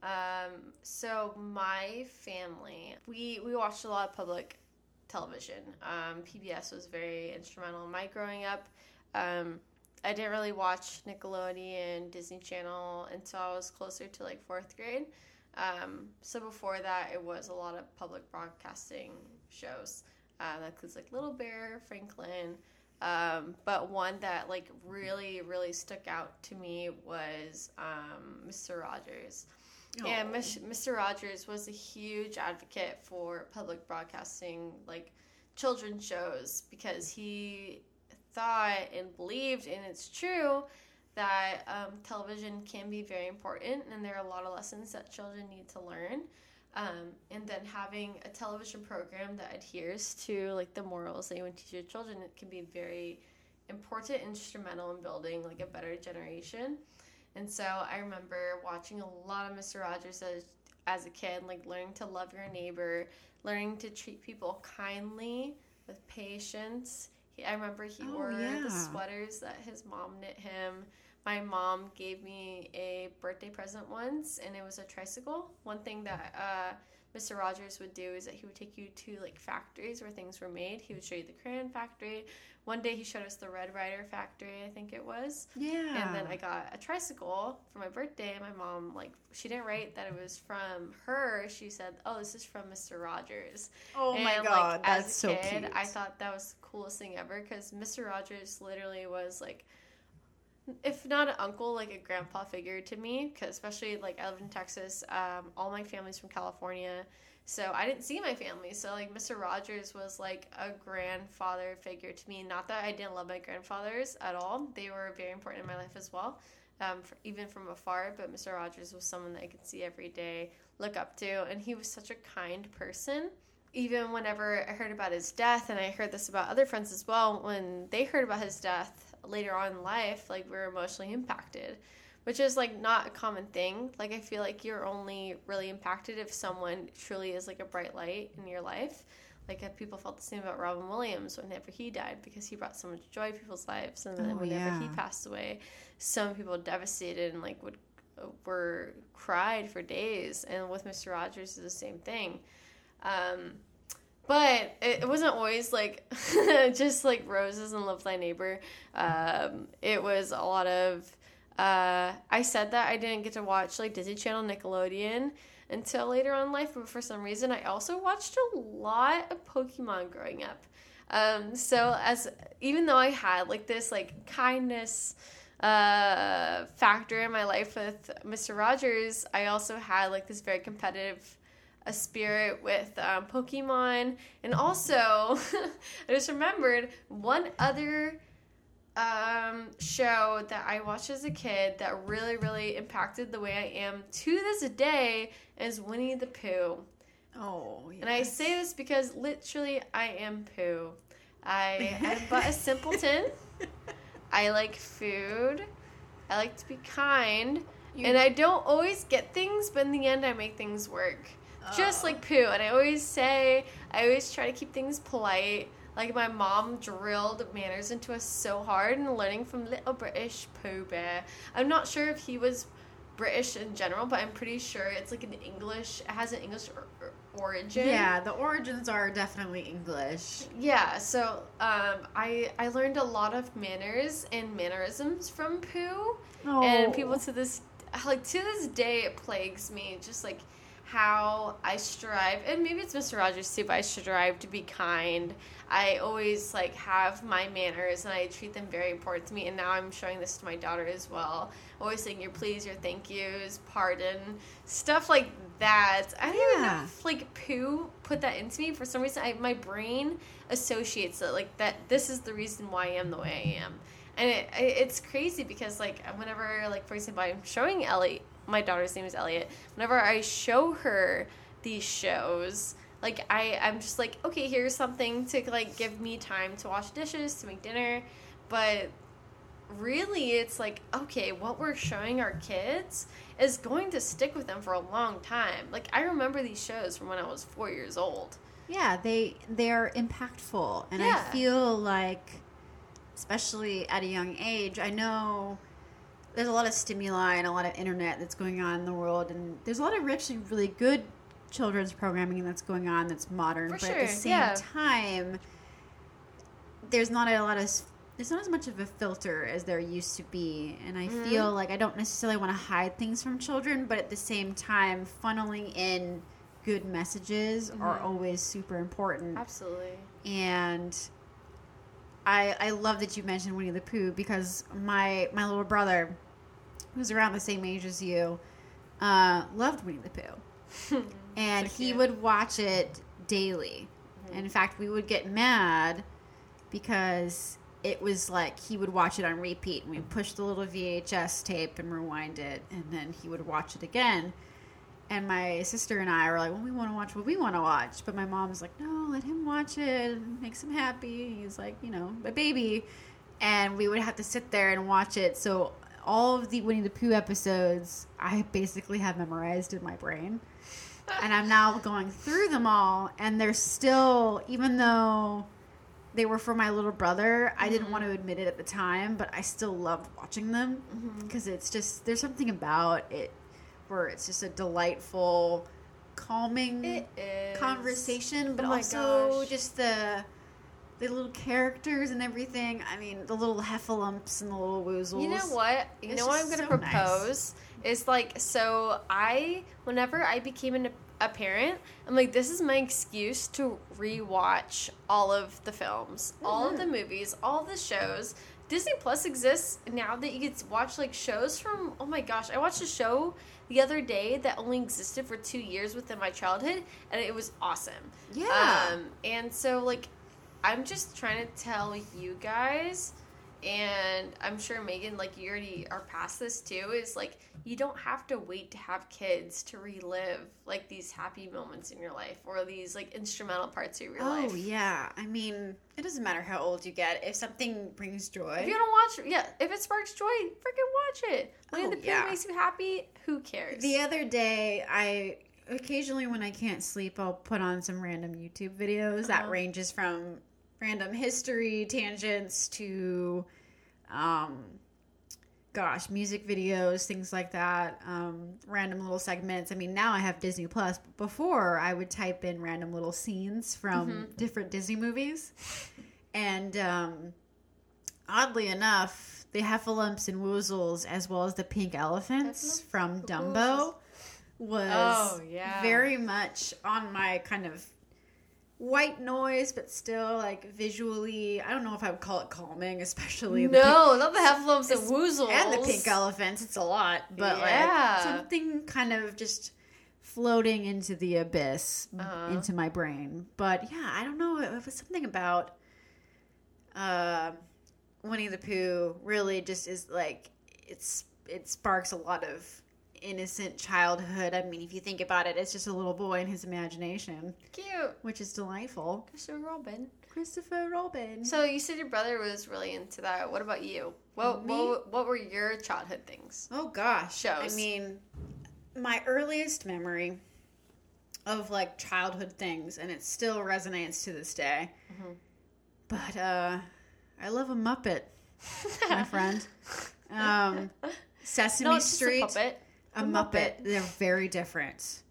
um, so my family we we watched a lot of public television um, pbs was very instrumental in my growing up um, i didn't really watch nickelodeon disney channel until i was closer to like fourth grade um, so before that, it was a lot of public broadcasting shows. Uh, that includes like Little Bear, Franklin. Um, but one that like really, really stuck out to me was um, Mr. Rogers. Oh. And Mr. Rogers was a huge advocate for public broadcasting, like children's shows, because he thought and believed, and it's true, that um, television can be very important and there are a lot of lessons that children need to learn um, and then having a television program that adheres to like the morals that you want to teach your children it can be very important instrumental in building like a better generation. And so i remember watching a lot of mr rogers as, as a kid like learning to love your neighbor learning to treat people kindly with patience he, i remember he oh, wore yeah. the sweaters that his mom knit him my mom gave me a birthday present once, and it was a tricycle. One thing that uh, Mr. Rogers would do is that he would take you to like factories where things were made. He would show you the crayon factory. One day he showed us the Red Rider factory, I think it was. Yeah. And then I got a tricycle for my birthday. My mom like she didn't write that it was from her. She said, "Oh, this is from Mr. Rogers." Oh and, my god, like, that's so kid, cute. I thought that was the coolest thing ever because Mr. Rogers literally was like if not an uncle, like a grandpa figure to me, because especially like I live in Texas, um, all my family's from California, so I didn't see my family. So like Mr. Rogers was like a grandfather figure to me. Not that I didn't love my grandfathers at all; they were very important in my life as well, um, for, even from afar. But Mr. Rogers was someone that I could see every day, look up to, and he was such a kind person even whenever I heard about his death, and I heard this about other friends as well, when they heard about his death, later on in life, like we are emotionally impacted, which is like not a common thing. Like I feel like you're only really impacted if someone truly is like a bright light in your life. Like if people felt the same about Robin Williams whenever he died because he brought so much joy to people's lives, and then oh, whenever yeah. he passed away, some people devastated and like would were cried for days. And with Mr. Rogers, is the same thing. Um, but it, wasn't always like just like roses and love thy neighbor. Um, it was a lot of uh, i said that i didn't get to watch like disney channel nickelodeon until later on in life but for some reason i also watched a lot of pokemon growing up. Um, so as even though i had like this like kindness uh, factor in my life with mr rogers i also had like this very competitive a spirit with um, Pokemon. And also, I just remembered one other um, show that I watched as a kid that really, really impacted the way I am to this day is Winnie the Pooh. Oh, yes. And I say this because literally I am Pooh. I am but a simpleton. I like food. I like to be kind. You... And I don't always get things, but in the end, I make things work. Just like Pooh. And I always say, I always try to keep things polite. Like my mom drilled manners into us so hard and learning from little British Pooh Bear. I'm not sure if he was British in general, but I'm pretty sure it's like an English. It has an English or, or origin. Yeah, the origins are definitely English. Yeah, so um, I I learned a lot of manners and mannerisms from Pooh, oh. and people to this like to this day it plagues me. Just like how I strive, and maybe it's Mr. Rogers too, but I strive to be kind. I always like have my manners and I treat them very important to me. And now I'm showing this to my daughter as well. Always saying your please, your thank yous, pardon, stuff like that. I don't yeah. even know if like Pooh put that into me for some reason. I, my brain associates it like that. This is the reason why I am the way I am. and it, it's crazy because like whenever like for example i'm showing ellie my daughter's name is elliot. Whenever i show her these shows like i i'm just like okay here's something to like give me time to wash dishes to make dinner. But really it's like okay what we're showing our kids is going to stick with them for a long time. Like i remember these shows from when i was four years old. Yeah, they they're impactful, and Yeah. I feel like, especially at a young age, I know there's a lot of stimuli and a lot of internet that's going on in the world, and there's a lot of actually really good children's programming that's going on that's modern, For but at the same yeah. time, there's not a lot of there's not as much of a filter as there used to be, and I Mm-hmm. feel like I don't necessarily want to hide things from children, but at the same time, funneling in good messages are Mm-hmm. always super important. absolutely And I I love that you mentioned Winnie the Pooh because my my little brother, who's around the same age as you, uh, loved Winnie the Pooh, and So he would watch it daily. In fact, we would get mad because it was like he would watch it on repeat, and we'd push the little VHS tape and rewind it, and then he would watch it again. And my sister and I were like, well, we want to watch what we want to watch. But my mom's like, no, let him watch it. It makes him happy. He's like, you know, a baby. And we would have to sit there and watch it. So all of the Winnie the Pooh episodes, I basically have memorized in my brain. And I'm now going through them all. And they're still, even though they were for my little brother, I didn't want to admit it at the time, but I still loved watching them because it's just, there's something about it where it's just a delightful, calming conversation, but Oh also gosh. just the the little characters and everything. I mean, the little heffalumps and the little woozles. You know what? You It's know what I'm gonna so nice. propose is like so I whenever I became an, a parent, I'm like this is my excuse to rewatch all of the films, all of the movies, all the shows. Disney Plus exists now that you get to watch like shows from oh my gosh, I watched a show the other day that only existed for 2 years within my childhood and it was awesome. Yeah. Um and so like I'm just trying to tell you guys, and I'm sure Megan, like you already are past this too, is like you don't have to wait to have kids to relive like these happy moments in your life or these like instrumental parts of your Oh life. yeah. I mean, it doesn't matter how old you get. If something brings joy, If you don't watch, yeah, if it sparks joy, freaking watch it. Winnie Oh, the yeah. makes you happy. Who cares? The other day, I occasionally when I can't sleep, I'll put on some random YouTube videos that Uh-huh. ranges from random history tangents to, um, gosh, music videos, things like that. Um, random little segments. I mean, now I have Disney Plus. But before, I would type in random little scenes from Mm-hmm. different Disney movies, and um, oddly enough, the Heffalumps and Woozles, as well as the pink elephants from Dumbo, was Oh, yeah. very much on my kind of white noise, but still like visually. I don't know if I would call it calming, especially the no, not the Heffalumps and Woozles and the pink elephants. It's a lot, but Yeah. like something kind of just floating into the abyss Uh-huh. into my brain. But yeah, I don't know. It was something about uh, Winnie the Pooh. Really, just is like it's it sparks a lot of innocent childhood. I mean, if you think about it, it's just a little boy and his imagination, Cute. which is delightful. Christopher Robin. Christopher Robin. So you said your brother was really into that. What about you? What Me? what, what were your childhood things? Oh gosh. Shows. I mean, my earliest memory of like childhood things, and it still resonates to this day. Mm-hmm. But uh, I love a Muppet, my friend. Um, Sesame No, it's just a Street, puppet. A, A Muppet. Muppet. They're very different.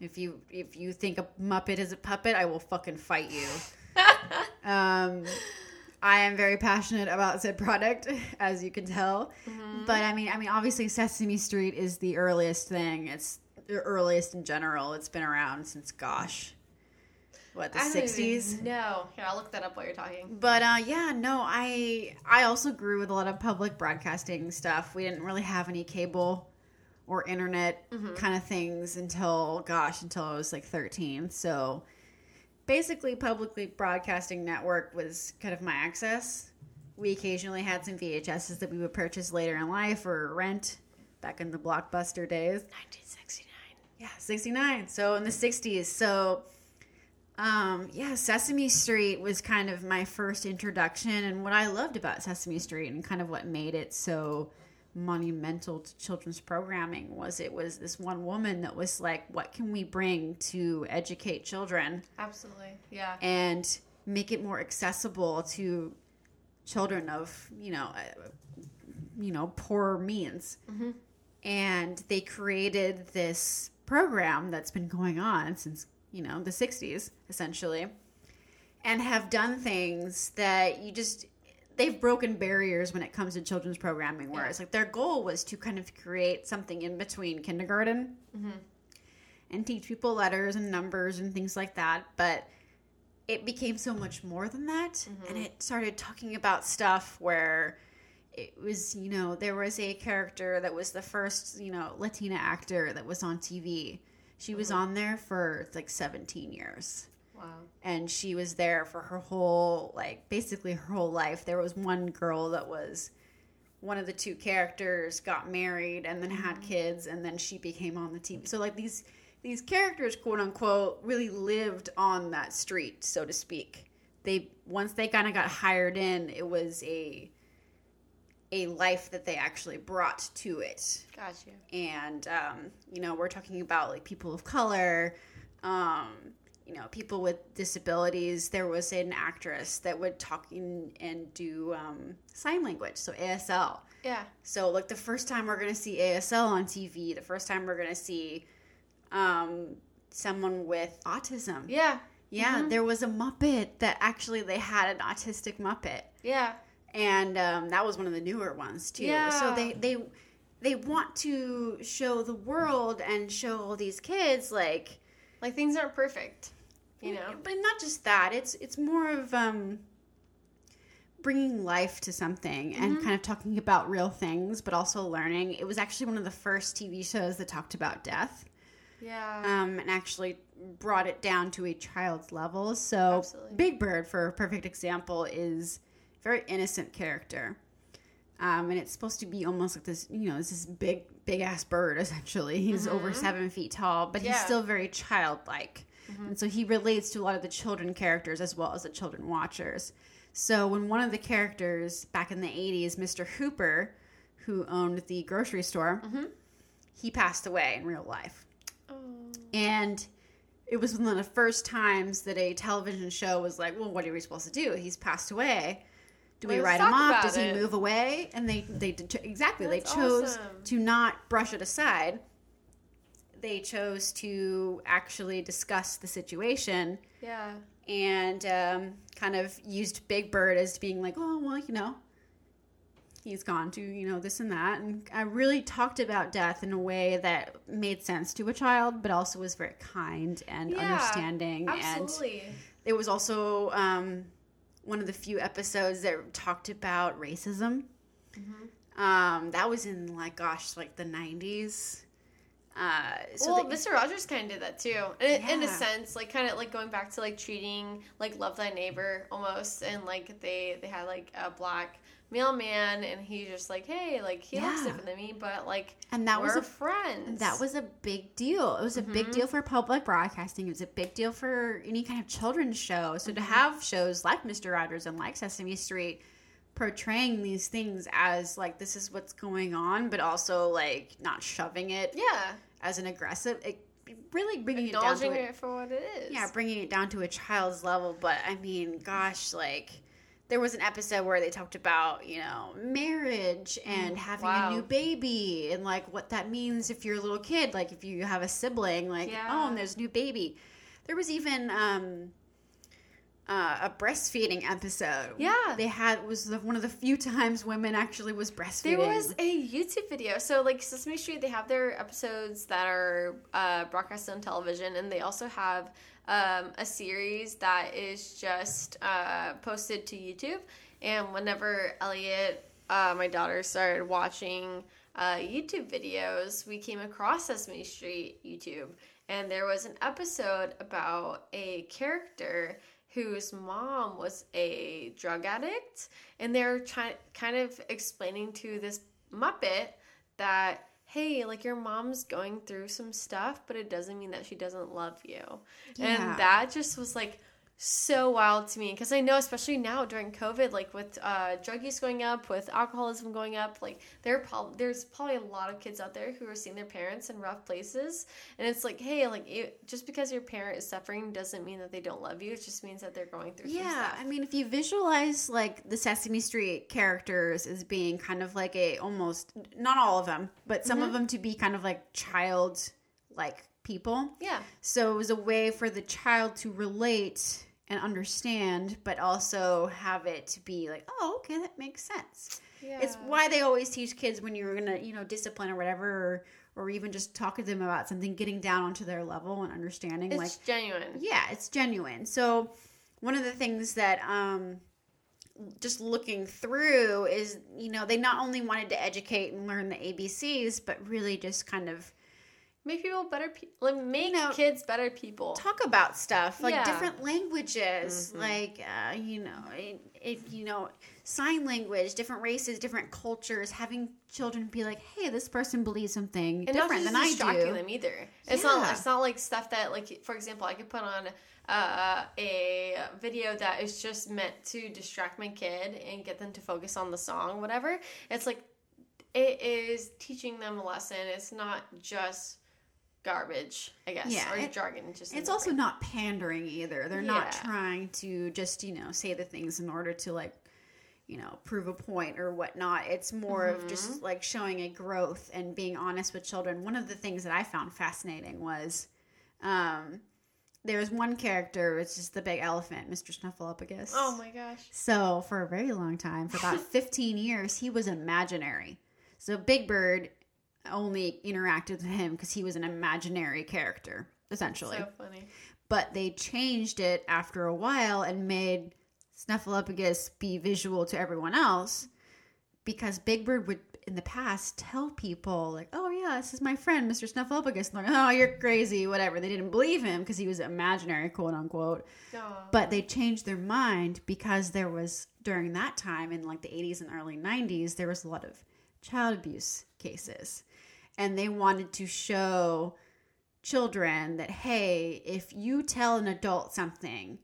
If you if you think a Muppet is a puppet, I will fucking fight you. um, I am very passionate about said product, as you can tell. Mm-hmm. But I mean, I mean, obviously, Sesame Street is the earliest thing. It's the earliest in general. It's been around since gosh, what the sixties. No. Here, I'll look that up while you're talking. But uh, yeah, no, I I also grew with a lot of public broadcasting stuff. We didn't really have any cable or internet Mm-hmm. kind of things until gosh, until I was like thirteen. So basically, publicly broadcasting network was kind of my access. we occasionally had some VHSs that we would purchase later in life or rent back in the blockbuster days. 1969. Yeah, 69. So in the 60s. So um yeah, Sesame Street was kind of my first introduction and what I loved about Sesame Street and kind of what made it so monumental to children's programming was it was this one woman that was like what can we bring to educate children Absolutely. Yeah. and make it more accessible to children of you know uh, you know poor means and they created this program that's been going on since you know the 60s essentially and have done things that you just they've broken barriers when it comes to children's programming whereas like their goal was to kind of create something in between kindergarten mm-hmm. and teach people letters and numbers and things like that. But it became so much more than that. Mm-hmm. And it started talking about stuff where it was you know there was a character that was the first you know latina actor that was on tv she was mm-hmm. on there for like 17 years Wow. and she was there for her whole like basically her whole life there was one girl that was one of the two characters got married and then had kids and then she became on the team. so like these these characters quote unquote really lived on that street so to speak they once they kind of got hired in it was a a life that they actually brought to it Gotcha. and um, you know we're talking about like people of color um, you know people with disabilities there was an actress that would talk in, and do um, sign language so asl Yeah. so like the first time we're gonna see asl on tv the first time we're gonna see um, someone with autism Yeah. yeah there was a muppet that actually they had an autistic muppet Yeah. and um, that was one of the newer ones too. Yeah. So they they they want to show the world and show all these kids like, Like things aren't perfect. You know. but not just that. It's it's more of um, bringing life to something and kind of talking about real things, but also learning. It was actually one of the first TV shows that talked about death. Yeah. um, and actually brought it down to a child's level. So, Absolutely. Big Bird, for a perfect example, is very innocent character. Um, and it's supposed to be almost like this, you know, this big, big ass bird. Essentially, he's over seven feet tall, but he's Mm-hmm. Still very childlike, and so he relates to a lot of the children characters as well as the children watchers. So when one of the characters back in the '80s, Mr. Hooper, who owned the grocery store, Mm-hmm. he passed away in real life oh. and it was one of the first times that a television show was like, "Well, what are we supposed to do? He's passed away. Do we write him off? Does he it." move away?" And they they did, exactly That's they chose awesome. to not brush it aside. They chose to actually discuss the situation Yeah. and um, kind of used Big Bird as being like, "Oh, well, you know." He's gone to, you know, this and that. And I really talked about death in a way that made sense to a child, but also was very kind and Yeah, understanding. And it was also um, one of the few episodes that talked about racism. Mm-hmm. Um, that was in like, gosh, like the nineties. Uh, so well, Mr. Rogers kind of did that too, in, in a sense, like kind of like going back to like treating like love thy neighbor almost, and like they they had like a black mailman, and he's just like, hey, like he looks different than me, but like and that we're was a friend. that was a big deal. It was a big deal for public broadcasting. It was a big deal for any kind of children's show. So to have shows like Mr. Rogers and like Sesame Street portraying these things as like this is what's going on, but also like not shoving it yeah, as an aggressive, it, really bringing it down to it for what it is. yeah, bringing it down to a child's level. But I mean, gosh, like there was an episode where they talked about you know marriage and having wow. a new baby and like what that means if you're a little kid, like if you have a sibling, like Yeah. oh, and there's a new baby. There was even um, uh, a breastfeeding episode. Yeah. they had was the, one of the few times women actually was breastfeeding. There was a YouTube video. So, like Sesame Street, they have their episodes that are uh, broadcast on television, and they also have um, a series that is just uh, posted to YouTube. And whenever Elliot, uh, my daughter, started watching uh, YouTube videos, we came across Sesame Street YouTube, and there was an episode about a character whose mom was a drug addict, and they're trying kind of explaining to this Muppet that hey, like your mom's going through some stuff, but it doesn't mean that she doesn't love you. Yeah. And that just was like so wild to me because I know, especially now during COVID, like with uh, drug use going up, with alcoholism going up, like there prob- there's probably a lot of kids out there who are seeing their parents in rough places, and it's like, hey, like it, just because your parent is suffering doesn't mean that they don't love you. It just means that they're going through. Yeah. I mean, if you visualize like the Sesame Street characters as being kind of like a almost not all of them, but some of them to be kind of like child like people. yeah, So it was a way for the child to relate and understand, but also have it to be like, oh, okay, that makes sense. yeah. It's why they always teach kids when you're gonna, you know, discipline or whatever, or, or even just talk to them about something, getting down onto their level and understanding. it's like, genuine. yeah, it's genuine. So one of the things that um just looking through is, you know, they not only wanted to educate and learn the ABCs, but really just kind of Make people better. Pe- like make know, kids better people. talk about stuff like Yeah. different languages, like uh, you know, it, it, you know, sign language, different races, different cultures. Having children be like, "Hey, this person believes something and different than I do." them either. It's not. It's not like stuff that, like, for example, I could put on uh, a video that is just meant to distract my kid and get them to focus on the song, whatever. It's like it is teaching them a lesson. It's not just garbage, I guess, Yeah, or it- jargon. Just It's also brain. not pandering either. They're not trying to just, you know, say the things in order to like, you know, prove a point or whatnot. It's more of Mm-hmm. just like showing a growth and being honest with children. One of the things that I found fascinating was um there's one character, it's just the big elephant, Mr. Snuffleupagus. Oh my gosh. So for a very long time, for about 15 years, he was imaginary. So Big Bird only interacted with him because he was an imaginary character, essentially So funny. but they changed it after a while and made Snuffleupagus be visual to everyone else because Big Bird would in the past tell people like, "Oh yeah, this is my friend, Mr. Snuffleupagus." And like, "Oh, you're crazy," whatever. They didn't believe him because he was imaginary, quote unquote. Aw. But they changed their mind because there was during that time in like the 80s and early 90s, there was a lot of child abuse cases. And they wanted to show children that hey, if you tell an adult something,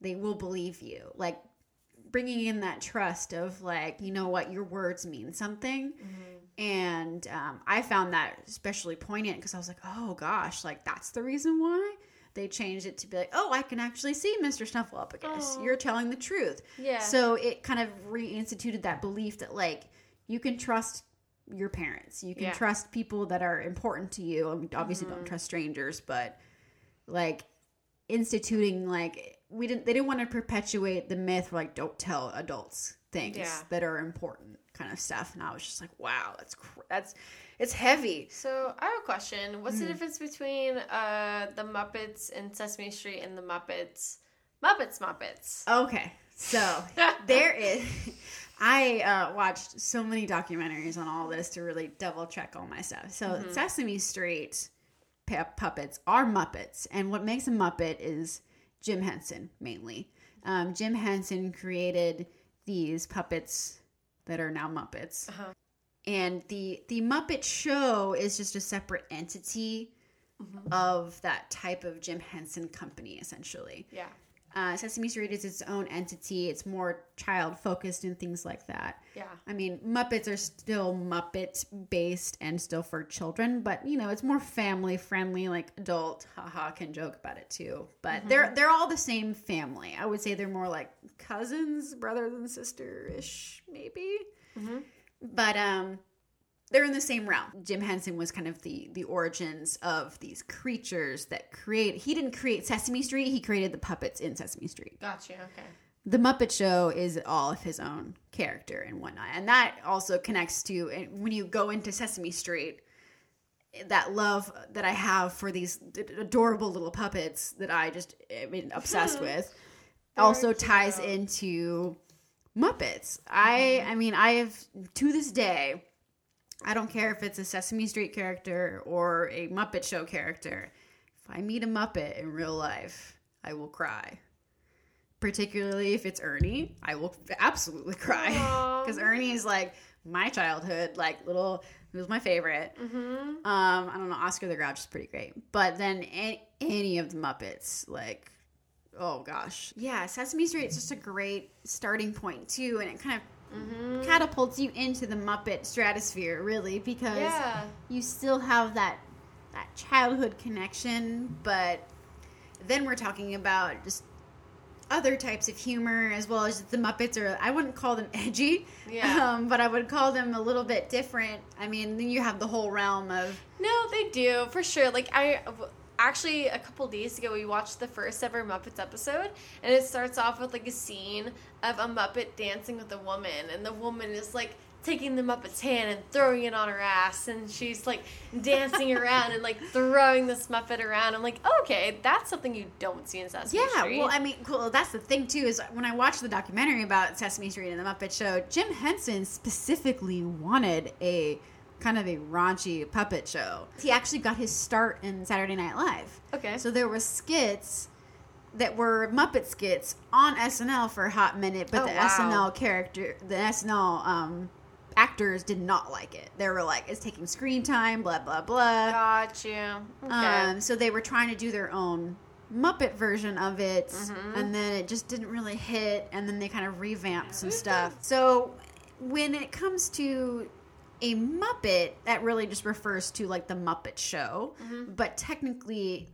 they will believe you. Like bringing in that trust of like, you know what, your words mean something. And um, I found that especially poignant because I was like, oh gosh, like that's the reason why they changed it to be like, oh, I can actually see Mr. Snuffleupagus. Aw. You're telling the truth. Yeah. So it kind of reinstituted that belief that like you can trust your parents. You can Yeah. Mm-hmm. trust people that are important to you. I mean, obviously, don't trust strangers, but like instituting like we didn't they didn't want to perpetuate the myth like don't tell adults things Yeah. that are important kind of stuff and i was just like wow that's cr- that's it's heavy So I have a question. What's Hmm. the difference between uh, the Muppets and Sesame Street and the Muppets? Muppets, Muppets. okay so there is i uh, watched so many documentaries on all this to really double check all my stuff so Mm-hmm. sesame street pu- puppets are muppets and what makes a muppet is jim henson mainly um, jim henson created these puppets that are now muppets Uh-huh. and the the muppet show is just a separate entity Mm-hmm. of that type of jim henson company essentially Yeah. Uh, Sesame Street is its own entity. It's more child focused and things like that. Yeah. I mean, Muppets are still Muppet based and still for children, but you know, it's more family friendly. Like adult, haha, can joke about it too. But they're they're all the same family. I would say they're more like cousins, brothers and sister ish, maybe. But um, they're in the same realm. Jim Henson was kind of the the origins of these creatures that create. He didn't create Sesame Street. He created the puppets in Sesame Street. Gotcha. Okay. The Muppet Show is all of his own character and whatnot, and that also connects to when you go into Sesame Street. That love that I have for these adorable little puppets that I just am obsessed with also ties into Muppets. I I mean I have to this day I don't care if it's a Sesame Street character or a Muppet Show character. If I meet a Muppet in real life, I will cry particularly if it's Ernie. I will absolutely cry because Ernie is like my childhood, like little. He was my favorite. Mm-hmm. Um, I don't know. Oscar the Grouch is pretty great, but then any, any of the Muppets, like, oh gosh, yeah, Sesame Street is just a great starting point too, and it kind of Mm-hmm. catapults you into the Muppet stratosphere, really, because Yeah. you still have that that childhood connection, but then we're talking about just other types of humor as well as the Muppets are I wouldn't call them edgy. Yeah. Um, but I would call them a little bit different. I mean, then you have the whole realm of No, they do for sure. Like I actually a couple days ago we watched the first ever Muppets episode, and it starts off with like a scene of a Muppet dancing with a woman, and the woman is like taking the Muppet's hand and throwing it on her ass, and she's like dancing around and like throwing this Muppet around. I'm like, okay, that's something you don't see in Sesame Yeah, Street. Yeah, well, I mean, cool. That's the thing too is when I watched the documentary about Sesame Street and the Muppet Show, Jim Henson specifically wanted a kind of a raunchy puppet show. He actually got his start in Saturday Night Live. okay. So there were skits that were Muppet skits on SNL for a hot minute, but Oh, the wow. SNL character, the SNL um, actors did not like it. They were like, "It's taking screen time," blah blah blah. Got you. Okay. Um, so they were trying to do their own Muppet version of it, Mhm. and then it just didn't really hit, and then they kind of revamped some stuff. So when it comes to a Muppet, that really just refers to like the Muppet Show, Mm-hmm. but technically,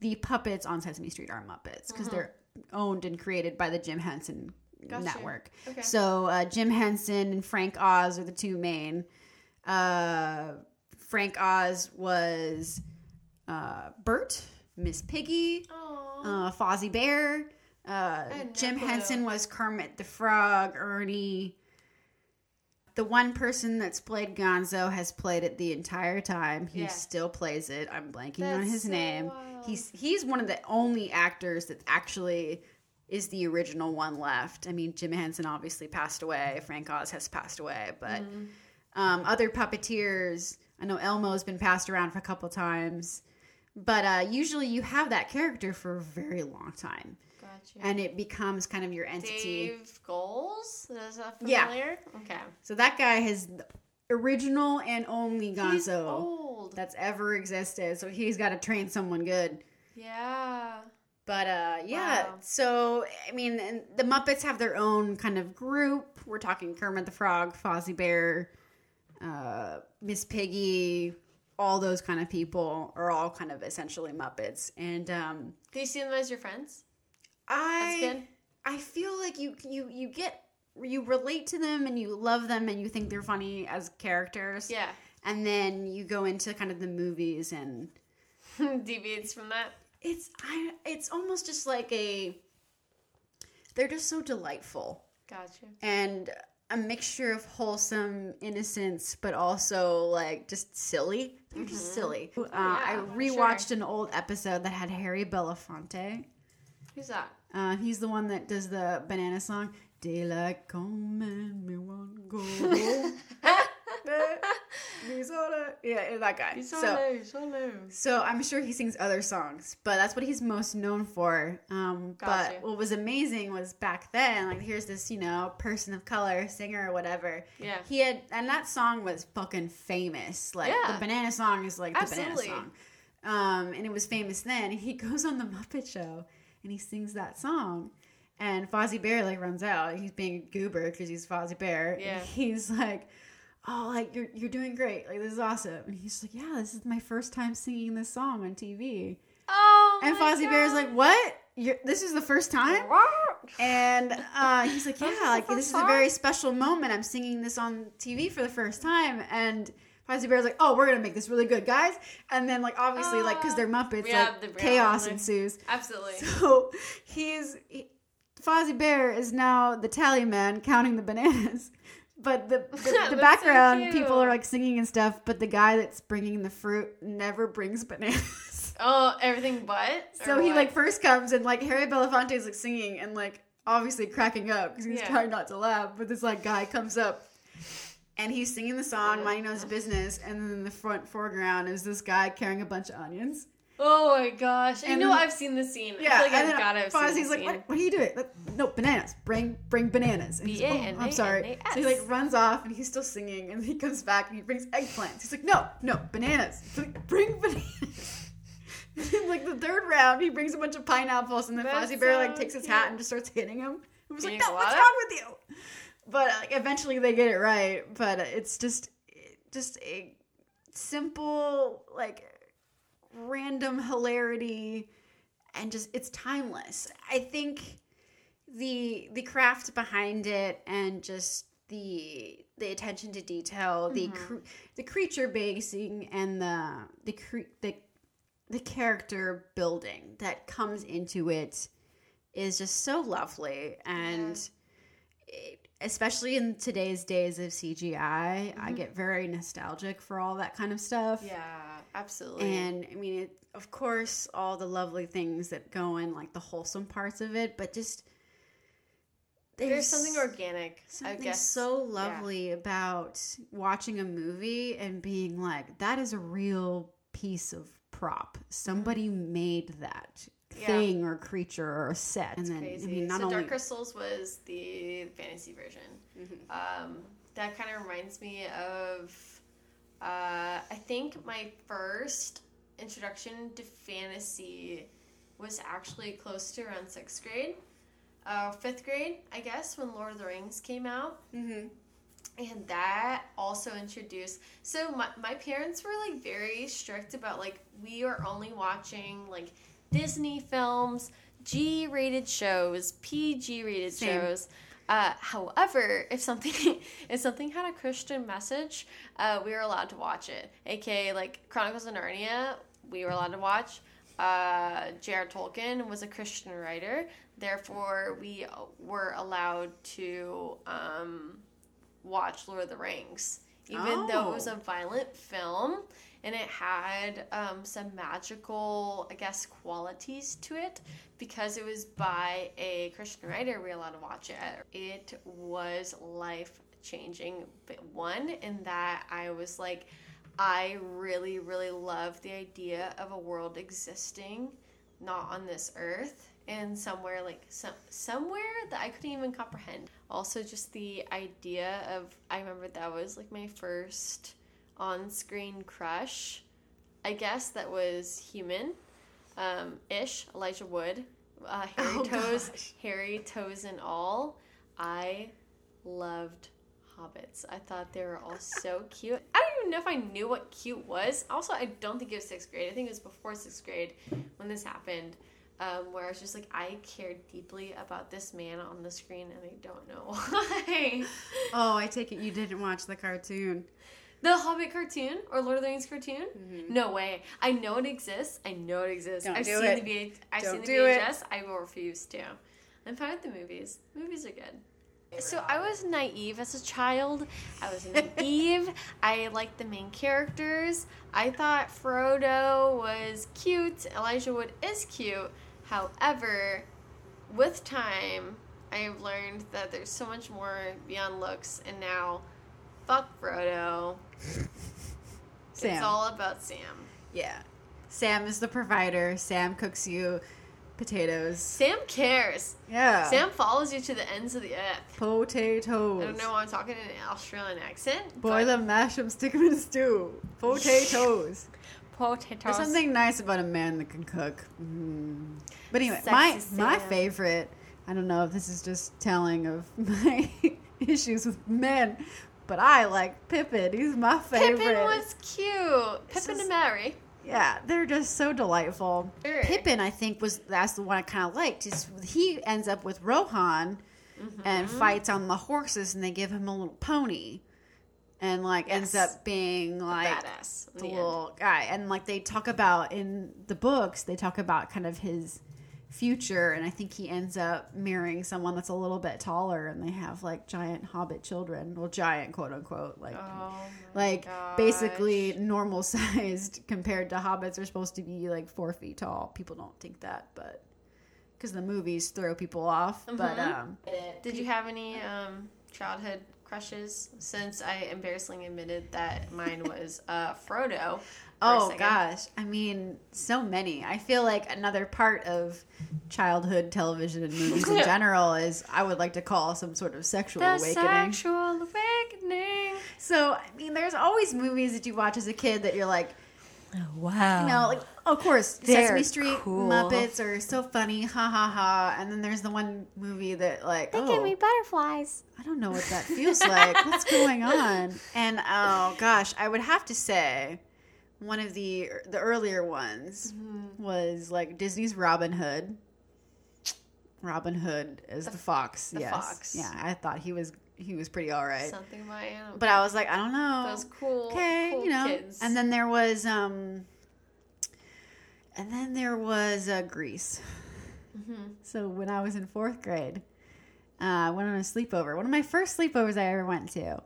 the puppets on Sesame Street are Muppets because they're owned and created by the Jim Henson Gotcha. Network. Okay. So uh, Jim Henson and Frank Oz are the two main. Uh, Frank Oz was uh, Bert, Miss Piggy, uh, Fozzie Bear. Uh, Jim. Henson was Kermit the Frog, Ernie. The one person that's played Gonzo has played it the entire time. He Yeah. still plays it. I'm blanking on his so name. wild. He's he's one of the only actors that actually is the original one left. I mean, Jim Henson obviously passed away. Frank Oz has passed away, but Mm-hmm. um, other puppeteers. I know Elmo's been passed around for a couple times, but uh, usually you have that character for a very long time, Got you. and it becomes kind of your entity. Dave Goelz? Is that Yeah. familiar? Okay. So that guy has the original and only Gonzo old. that's ever existed. So he's got to train someone good. Yeah. But uh, yeah, Wow. so I mean, and the Muppets have their own kind of group. We're talking Kermit the Frog, Fozzie Bear, uh, Miss Piggy, all those kind of people are all kind of essentially Muppets. And um, Do you see them as your friends? I, I feel like you you you get you relate to them and you love them and you think they're funny as characters. Yeah. And then you go into kind of the movies and Deviates from that. it's I it's almost just like a they're just so delightful Gotcha. and a mixture of wholesome innocence but also like just silly they're just silly uh, i Mm-hmm. for rewatched an old episode that had harry belafonte Who's that? uh, he's the one that does the banana song daylight come and me want go yeah that guy so so I'm sure he sings other songs, but that's what he's most known for. Um. But what was amazing was back then, like here's this, you know, person of color, singer or whatever. Yeah. He had, and that song was fucking famous. Like Yeah. the banana song is like the Absolutely. banana song. Um, and it was famous then. He goes on the Muppet Show and he sings that song. And Fozzie Bear like runs out. He's being a goober because he's Fozzie Bear. And Yeah. he's like, "Oh, like you're you're doing great. Like this is awesome." And he's like, "Yeah, this is my first time singing this song on TV." Oh. And Fozzie Bear's like, "What? You're, this is the first time?" And uh, he's like, "Yeah, like this is a very special moment. I'm singing this on TV for the first time." And Fozzie Bear's like, "Oh, we're gonna make this really good, guys." And then, like, obviously, like, because they're ah, Muppets, Yeah, like, the chaos one. ensues. Absolutely. So he's he, Fozzie Bear is now the tally man counting the bananas. But the the, the That's so background people are like singing and stuff, but the guy that's bringing the fruit never brings bananas. Oh, everything but. so he what? like first comes and like Harry Belafonte is like singing and like obviously cracking up because he's Yeah. trying not to laugh. But this like guy comes up and he's singing the song, minding Knows business, and then in the front foreground is this guy carrying a bunch of onions. Oh my gosh! I know then- I've seen the scene. Yeah, I feel like and I've gotta have Fozzie's like, what, what are you doing? Like, no, bananas. Bring, bring bananas. And he's like, oh, I'm sorry. So he like runs off and he's still singing and he comes back and he brings eggplants. He's like, no, no, bananas. He's like, bring bananas. And like the third round, he brings a bunch of pineapples and then Fozzie Bear like takes his hat and just starts hitting him. He was like, no, what's wrong with you? But like, eventually they get it right. But it's just, just a simple like random hilarity and just it's timeless. I think the the craft behind it and just the the attention to detail, the mm-hmm. cr- the creature basing and the the cre- the the character building that comes into it is just so lovely and it, especially in today's days of CGI, I mm-hmm. get very nostalgic for all that kind of stuff. yeah, absolutely. And I mean, it, of course, all the lovely things that go in, like the wholesome parts of it, but just There's something organic. I something guess. so lovely about watching a movie and being like, that is a real piece of prop. Somebody made that Yeah. thing or creature or set. and then, Crazy. I mean, not so only Dark Crystals was the fantasy version. Mm-hmm. Um, that kind of reminds me of, uh, I think my first introduction to fantasy was actually close to around sixth grade, uh, fifth grade, I guess, when Lord of the Rings came out. Mm-hmm. And that also introduced. So my, my parents were like very strict about like we are only watching like Disney films, G rated shows, PG rated shows. Uh, however, if something if something had a Christian message, uh, we were allowed to watch it. AKA like Chronicles of Narnia, we were allowed to watch. Uh, J.R. Tolkien was a Christian writer, therefore we were allowed to um, watch Lord of the Rings, even though it was Oh. a violent film and it had um, some magical, I guess, qualities to it because it was by a Christian writer. We allowed to watch it. It was life changing. but One, in that I was like, I really, really love the idea of a world existing not on this earth and somewhere like some, somewhere that I couldn't even comprehend. Also, just the idea of I remember that was like my first on-screen crush. I guess that was human, um, ish. Elijah Wood, uh, Harry Oh, Toes, gosh. Harry Toes and all. I loved hobbits. I thought they were all so cute. I don't even know if I knew what cute was. Also, I don't think it was sixth grade. I think it was before sixth grade when this happened. Um, where I was just like, I cared deeply about this man on the screen, and I don't know why. Oh, I take it you didn't watch the cartoon. The Hobbit cartoon or Lord of the Rings cartoon? Mm-hmm. No way. I know it exists. I know it exists. Don't I've do seen it. the V- I've Don't seen the do it. VHS. I will refuse to. I'm fine with the movies. Movies are good. So I was naive as a child. I was naive. I liked the main characters. I thought Frodo was cute. Elijah Wood is cute. However, with time, I have learned that there's so much more beyond looks, and now, fuck Frodo. Sam. It's all about Sam. Yeah. Sam is the provider. Sam cooks you potatoes. Sam cares. Yeah. Sam follows you to the ends of the earth. Potatoes. I don't know why I'm talking in an Australian accent. Boil them, mash them, stick them in a stew. Potatoes. Potatoes. There's something nice about a man that can cook. Mm. But anyway, my Sexy my Sam. favorite. I don't know if this is just telling of my issues with men, but I like Pippin. He's my favorite. Pippin was cute. This Pippin is- to marry. Yeah, they're just so delightful. Sure. Pippin, I think, was that's the one I kind of liked. Is he ends up with Rohan and Mm-hmm. fights on the horses, and they give him a little pony, and like ends up being like Badass. the the end. little guy. And like they talk about in the books, they talk about kind of his future, and I think he ends up marrying someone that's a little bit taller, and they have like giant hobbit children, well, giant quote unquote, like Oh like gosh. basically normal sized compared to hobbits are supposed to be like four feet tall people don't think that but because the movies throw people off but Mhm. um Did you have any um, childhood crushes? Since I embarrassingly admitted that mine was uh, Frodo, for a Oh gosh, I mean, so many. I feel like another part of childhood television and movies in general is I would like to call some sort of sexual The awakening. sexual awakening. So, I mean, there's always movies that you watch as a kid that you're like, oh, wow. you know, like of course, They're Sesame Street cool. Muppets are so funny, ha ha ha. And then there's the one movie that like, they oh, give me butterflies. I don't know what that feels like. What's going on? And oh gosh, I would have to say one of the the earlier ones Mm-hmm. was like Disney's Robin Hood. Robin Hood as the, fox. the yes. fox. Yeah, I thought he was he was pretty all right. Something about animals. But I was like, I don't know. Those cool, okay, cool you know. kids. And then there was um and then there was uh, Grease. Mm-hmm. So when I was in fourth grade, uh, I went on a sleepover. One of my first sleepovers I ever went to,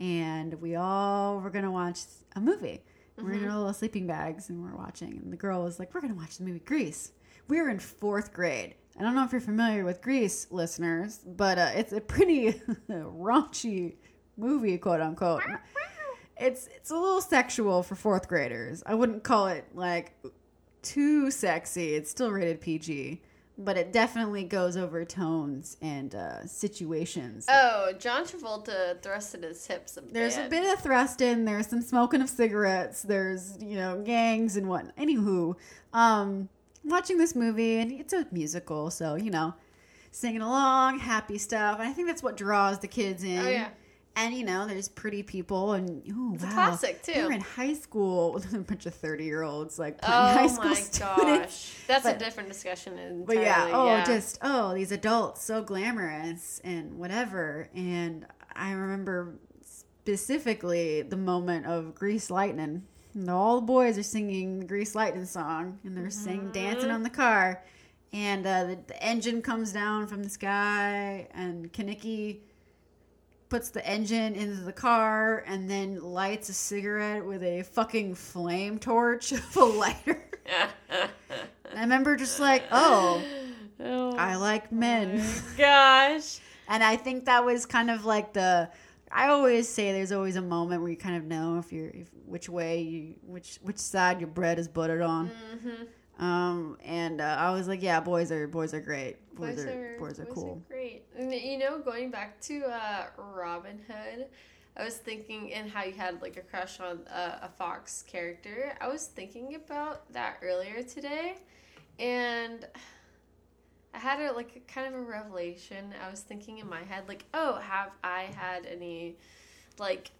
and we all were gonna watch a movie. We're in our little sleeping bags and we're watching. And the girl was like, "We're gonna watch the movie Grease." We were in fourth grade. I don't know if you're familiar with Grease, listeners, but uh, it's a pretty raunchy movie, quote unquote. It's it's a little sexual for fourth graders. I wouldn't call it like too sexy. It's still rated PG, but it definitely goes over tones and uh, situations. oh, John Travolta thrusted his hips a bit. There's a bit of thrusting. There's some smoking of cigarettes. There's you know gangs and what. Anywho, um, watching this movie and it's a musical, so you know, singing along, happy stuff. And I think that's what draws the kids in. Oh, yeah. And you know, there's pretty people, and oh It's a wow, classic, too. They're in high school with a bunch of thirty year olds, like Oh high school my students. gosh, that's But- a different discussion entirely. But yeah, oh, yeah. just oh, these adults so glamorous and whatever. And I remember specifically the moment of Grease Lightning. And all the boys are singing the Grease Lightning song, and they're singing, dancing on the car. And uh, the, the engine comes down from the sky, and Kenickie puts the engine into the car, and then lights a cigarette with a fucking flame torch of a lighter. I remember just like, oh, oh I like men. gosh. And I think that was kind of like the I always say there's always a moment where you kind of know if you're if, which way you which which side your bread is buttered on. Mm-hmm. Um and uh, I was like, yeah, boys are boys are great. Boys, Boys are, are boys are cool. great. You know, going back to uh, Robin Hood, I was thinking and how you had like a crush on uh, a Fox character. I was thinking about that earlier today, and I had a like a kind of a revelation. I was thinking in my head like, oh, have I had any like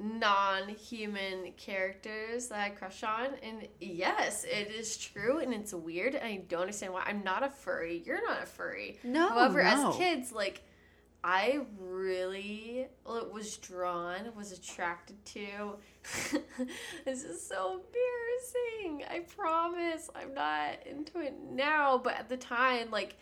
non-human characters that I crush on? And yes, it is true, and it's weird, and I don't understand why. I'm not a furry. You're not a furry. No, However, no. as kids, like I really was drawn, was attracted to. this is so embarrassing. I promise I'm not into it now, but at the time, like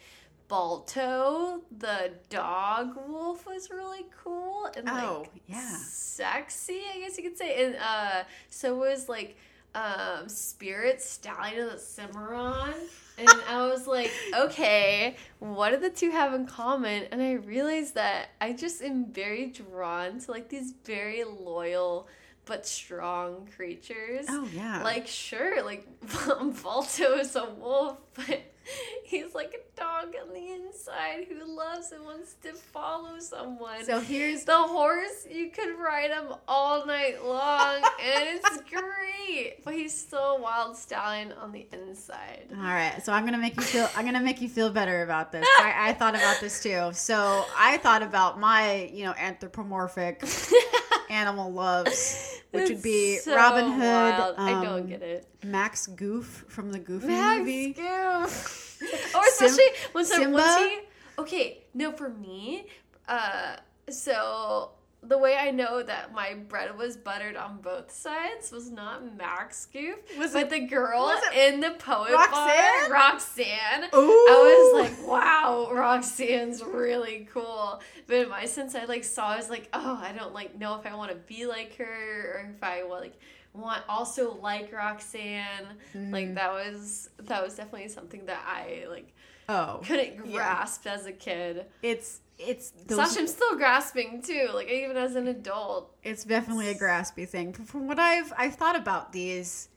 Balto, the dog wolf, was really cool and like Oh, yeah. sexy, I guess you could say. And uh, so was like um, Spirit Stallion of the Cimarron. And I was like, okay, what do the two have in common? And I realized that I just am very drawn to like these very loyal but strong creatures. Oh yeah. Like, sure, like Balto is a wolf, but he's like a dog on the inside who loves and wants to follow someone. so here's The horse, you could ride him all night long, and it's great. But he's still a wild stallion on the inside. All right, so I'm gonna make you feel. I'm gonna make you feel better about this. I, I thought about this too. So I thought about my, you know, anthropomorphic animal loves, which would be so Robin Hood. wild. I um, don't get it. Max Goof from the Goofy Max movie. Goof. or especially when some Simba? once he okay, no for me, uh so the way I know that my bread was buttered on both sides was not Max Goof, Was but it- the girl in the poet Roxanne? bar, Roxanne. Ooh. I was like, wow, Roxanne's really cool. But in my sense, I like saw, I was like, oh, I don't like know if I want to be like her or if I like want also like Roxanne. Mm. Like that was that was definitely something that I like oh, couldn't Yeah. grasp as a kid. it's it's those, Slash, I'm still grasping too, like even as an adult. it's definitely a graspy thing. From what I've I've thought about these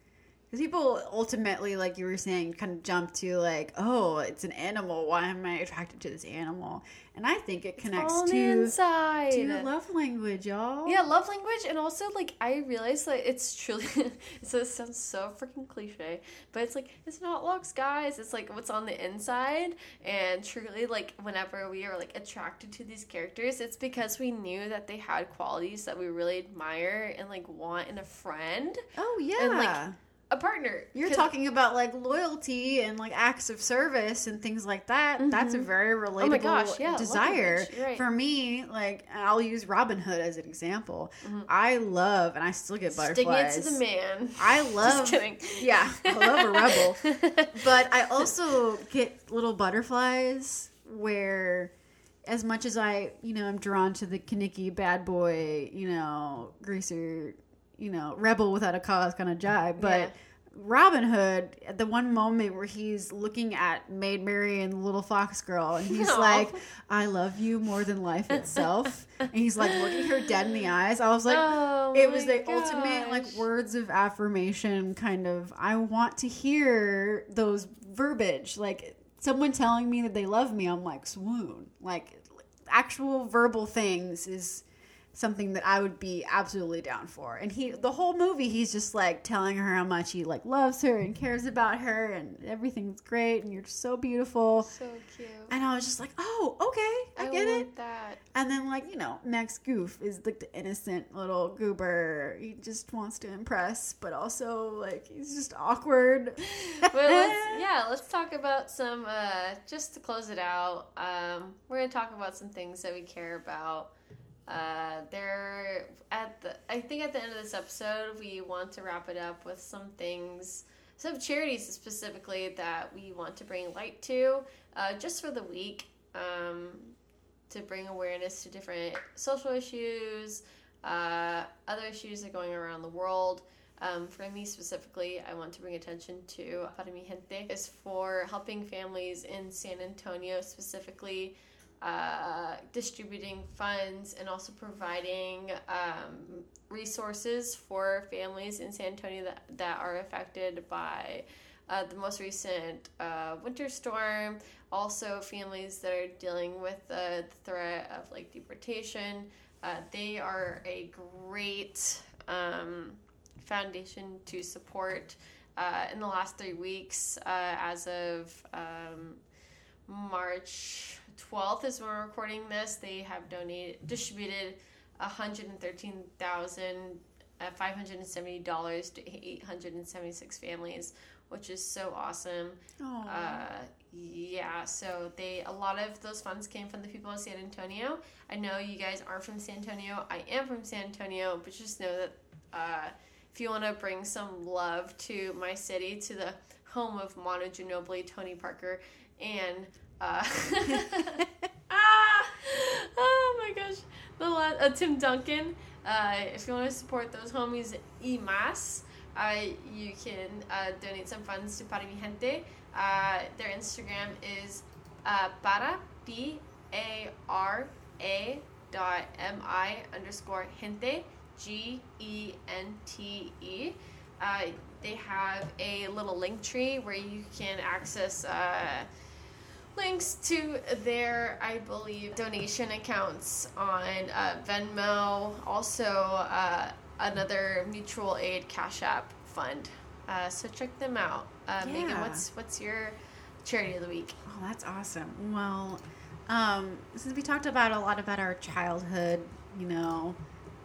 because people ultimately, like you were saying, kind of jump to like, oh, it's an animal. Why am I attracted to this animal? And I think it connects to inside. to love language, y'all. Yeah, love language, and also like I realized that it's truly. so it sounds so freaking cliche, but it's like it's not looks, guys. It's like what's on the inside, and truly, like whenever we are like attracted to these characters, it's because we knew that they had qualities that we really admire and like want in a friend, Oh yeah. And, like, a partner. You're talking about like loyalty and like acts of service and things like that. That's a very relatable Oh my gosh, yeah, desire. right. For me, like I'll use Robin Hood as an example. Mm-hmm. I love and I still get sticking butterflies. it to the man. I love Just kidding. Yeah, I love a rebel. but I also get little butterflies where as much as I, you know, I'm drawn to the Kenickie bad boy, you know, greaser, you know, rebel without a cause kind of jive, but Yeah. Robin Hood, at the one moment where he's looking at Maid Mary and little fox girl, and he's Aw. like, "I love you more than life itself," and he's like looking her dead in the eyes. I was like, Oh it was the ultimate like words of affirmation kind of i want to hear those verbiage like someone telling me that they love me i'm like swoon like actual verbal things is something that i would be absolutely down for and he the whole movie he's just like telling her how much he like loves her and cares about her and everything's great and you're so beautiful So cute. and i was just like oh okay i, get want it That. and then, like, you know, Max Goof is like the innocent little goober. He just wants to impress, but also, like, he's just awkward. but let's yeah let's talk about some uh just to close it out um we're gonna talk about some things that we care about uh there at the i think at the end of this episode we want to wrap it up with some things some charities specifically that we want to bring light to uh just for the week um to bring awareness to different social issues uh other issues that are going around the world. Um, for me specifically, I want to bring attention to Para Mi Gente. Is for helping families in San Antonio specifically, uh, distributing funds and also providing um, resources for families in San Antonio that, that are affected by uh, the most recent uh, winter storm. Also, families that are dealing with the threat of like deportation. Uh, they are a great um, foundation to support. Uh, in the last three weeks, uh, as of um, March 12th, is when we're recording this, they have donated distributed $113,570 to 876 families, which is so awesome. Aw. Uh, yeah, so they a lot of those funds came from the people of San Antonio. I know you guys aren't from San Antonio. I am from San Antonio, but just know that uh, if you want to bring some love to my city, to the home of Manu Ginobili, Tony Parker, and uh, ah, oh my gosh, the la- uh, Tim Duncan. Uh, if you want to support those homies, y más, uh, you can uh, donate some funds to Para Mi Gente. Uh, their Instagram is uh, para p a r a dot m i underscore gente g e n t e. Uh, they have a little link tree where you can access uh, links to their, I believe, donation accounts on uh, Venmo. Also, uh, another mutual aid Cash App fund. Uh, so check them out. Uh, Megan, what's what's your charity of the week? Oh, that's awesome. Well, um, since we talked about a lot about our childhood, you know,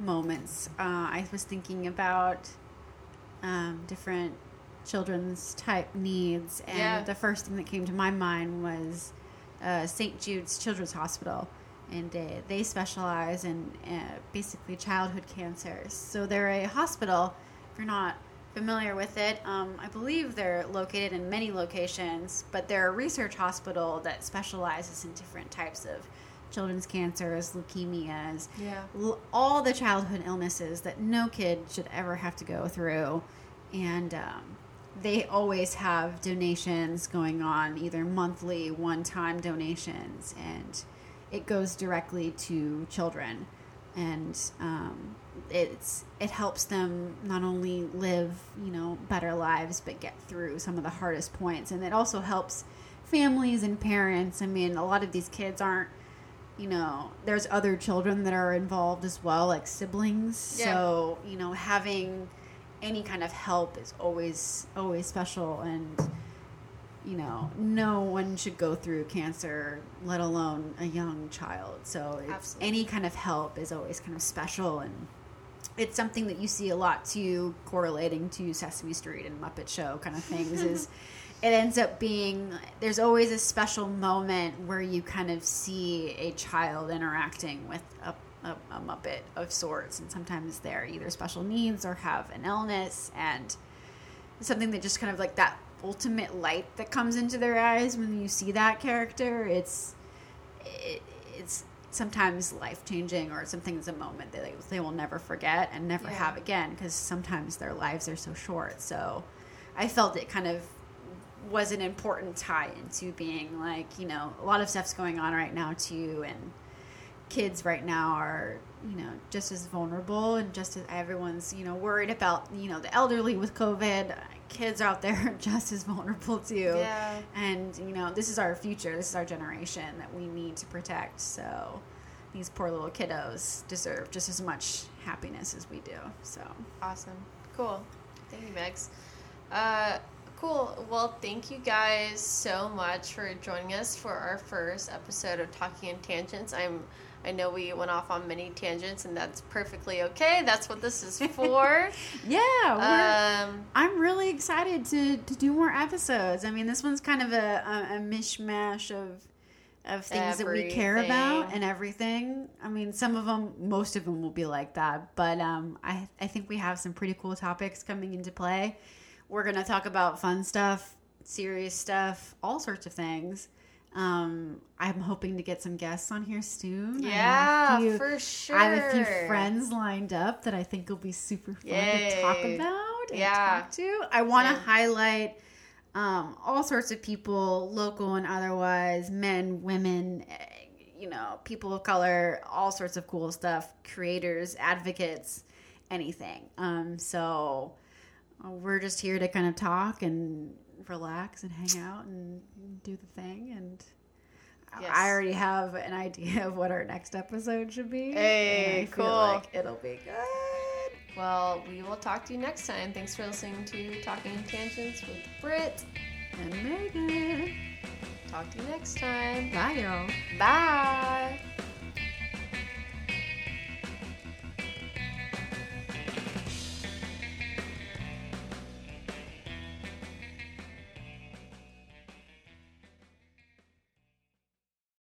moments, uh, I was thinking about um, different children's type needs, and Yeah. the first thing that came to my mind was uh, St. Jude's Children's Hospital. And uh, they specialize in uh, basically childhood cancers. So they're a hospital. If you're not familiar with it, um, I believe they're located in many locations, but they're a research hospital that specializes in different types of children's cancers, leukemias, Yeah. l- all the childhood illnesses that no kid should ever have to go through. And um, they always have donations going on, either monthly, one time donations, and it goes directly to children. and um, it's it helps them not only live you know better lives but get through some of the hardest points and it also helps families and parents i mean a lot of these kids aren't you know there's other children that are involved as well like siblings Yeah. so you know having any kind of help is always always special. And you know no one should go through cancer let alone a young child. So it's, any kind of help is always kind of special. And it's something that you see a lot too correlating to sesame street and muppet show kind of things is it ends up being there's always a special moment where you kind of see a child interacting with a, a, a muppet of sorts and sometimes they're either special needs or have an illness and something that just kind of like that ultimate light that comes into their eyes when you see that character it's it, it's sometimes life changing or something's a moment that they, they will never forget and never Yeah. have again because sometimes their lives are so short so i felt it kind of was an important tie into being like you know a lot of stuff's going on right now too and kids right now are you know just as vulnerable and just as everyone's you know worried about you know the elderly with covid kids out there are just as vulnerable too Yeah. and you know this is our future this is our generation that we need to protect so these poor little kiddos deserve just as much happiness as we do so Awesome. Cool. Thank you, Megs. Uh, cool. Well, thank you guys so much for joining us for our first episode of Talking in Tangents. I'm I know we went off on many tangents and that's perfectly okay. That's what this is for. yeah um I'm really excited to, to do more episodes. I mean, this one's kind of a, a, a mishmash of of things that we care about and everything. I mean, some of them, most of them will be like that, but um, I I think we have some pretty cool topics coming into play. We're gonna talk about fun stuff, serious stuff, all sorts of things. Um, I'm hoping to get some guests on here soon. I have a yeah, few- for sure. I have a few friends lined up that I think will be super fun to talk about and Yeah. talk to. I want to highlight um, all sorts of people, local and otherwise, men, women, eh, you know, people of color, all sorts of cool stuff, creators, advocates, anything. Um, so uh, we're just here to kind of talk and relax and hang out and do the thing and Yes. I already have an idea of what our next episode should be. Hey, and I feel cool. like it'll be good. Well, we will talk to you next time. Thanks for listening to Talking in Tangents with Britt. And Megan. Talk to you next time. Bye, y'all. Bye.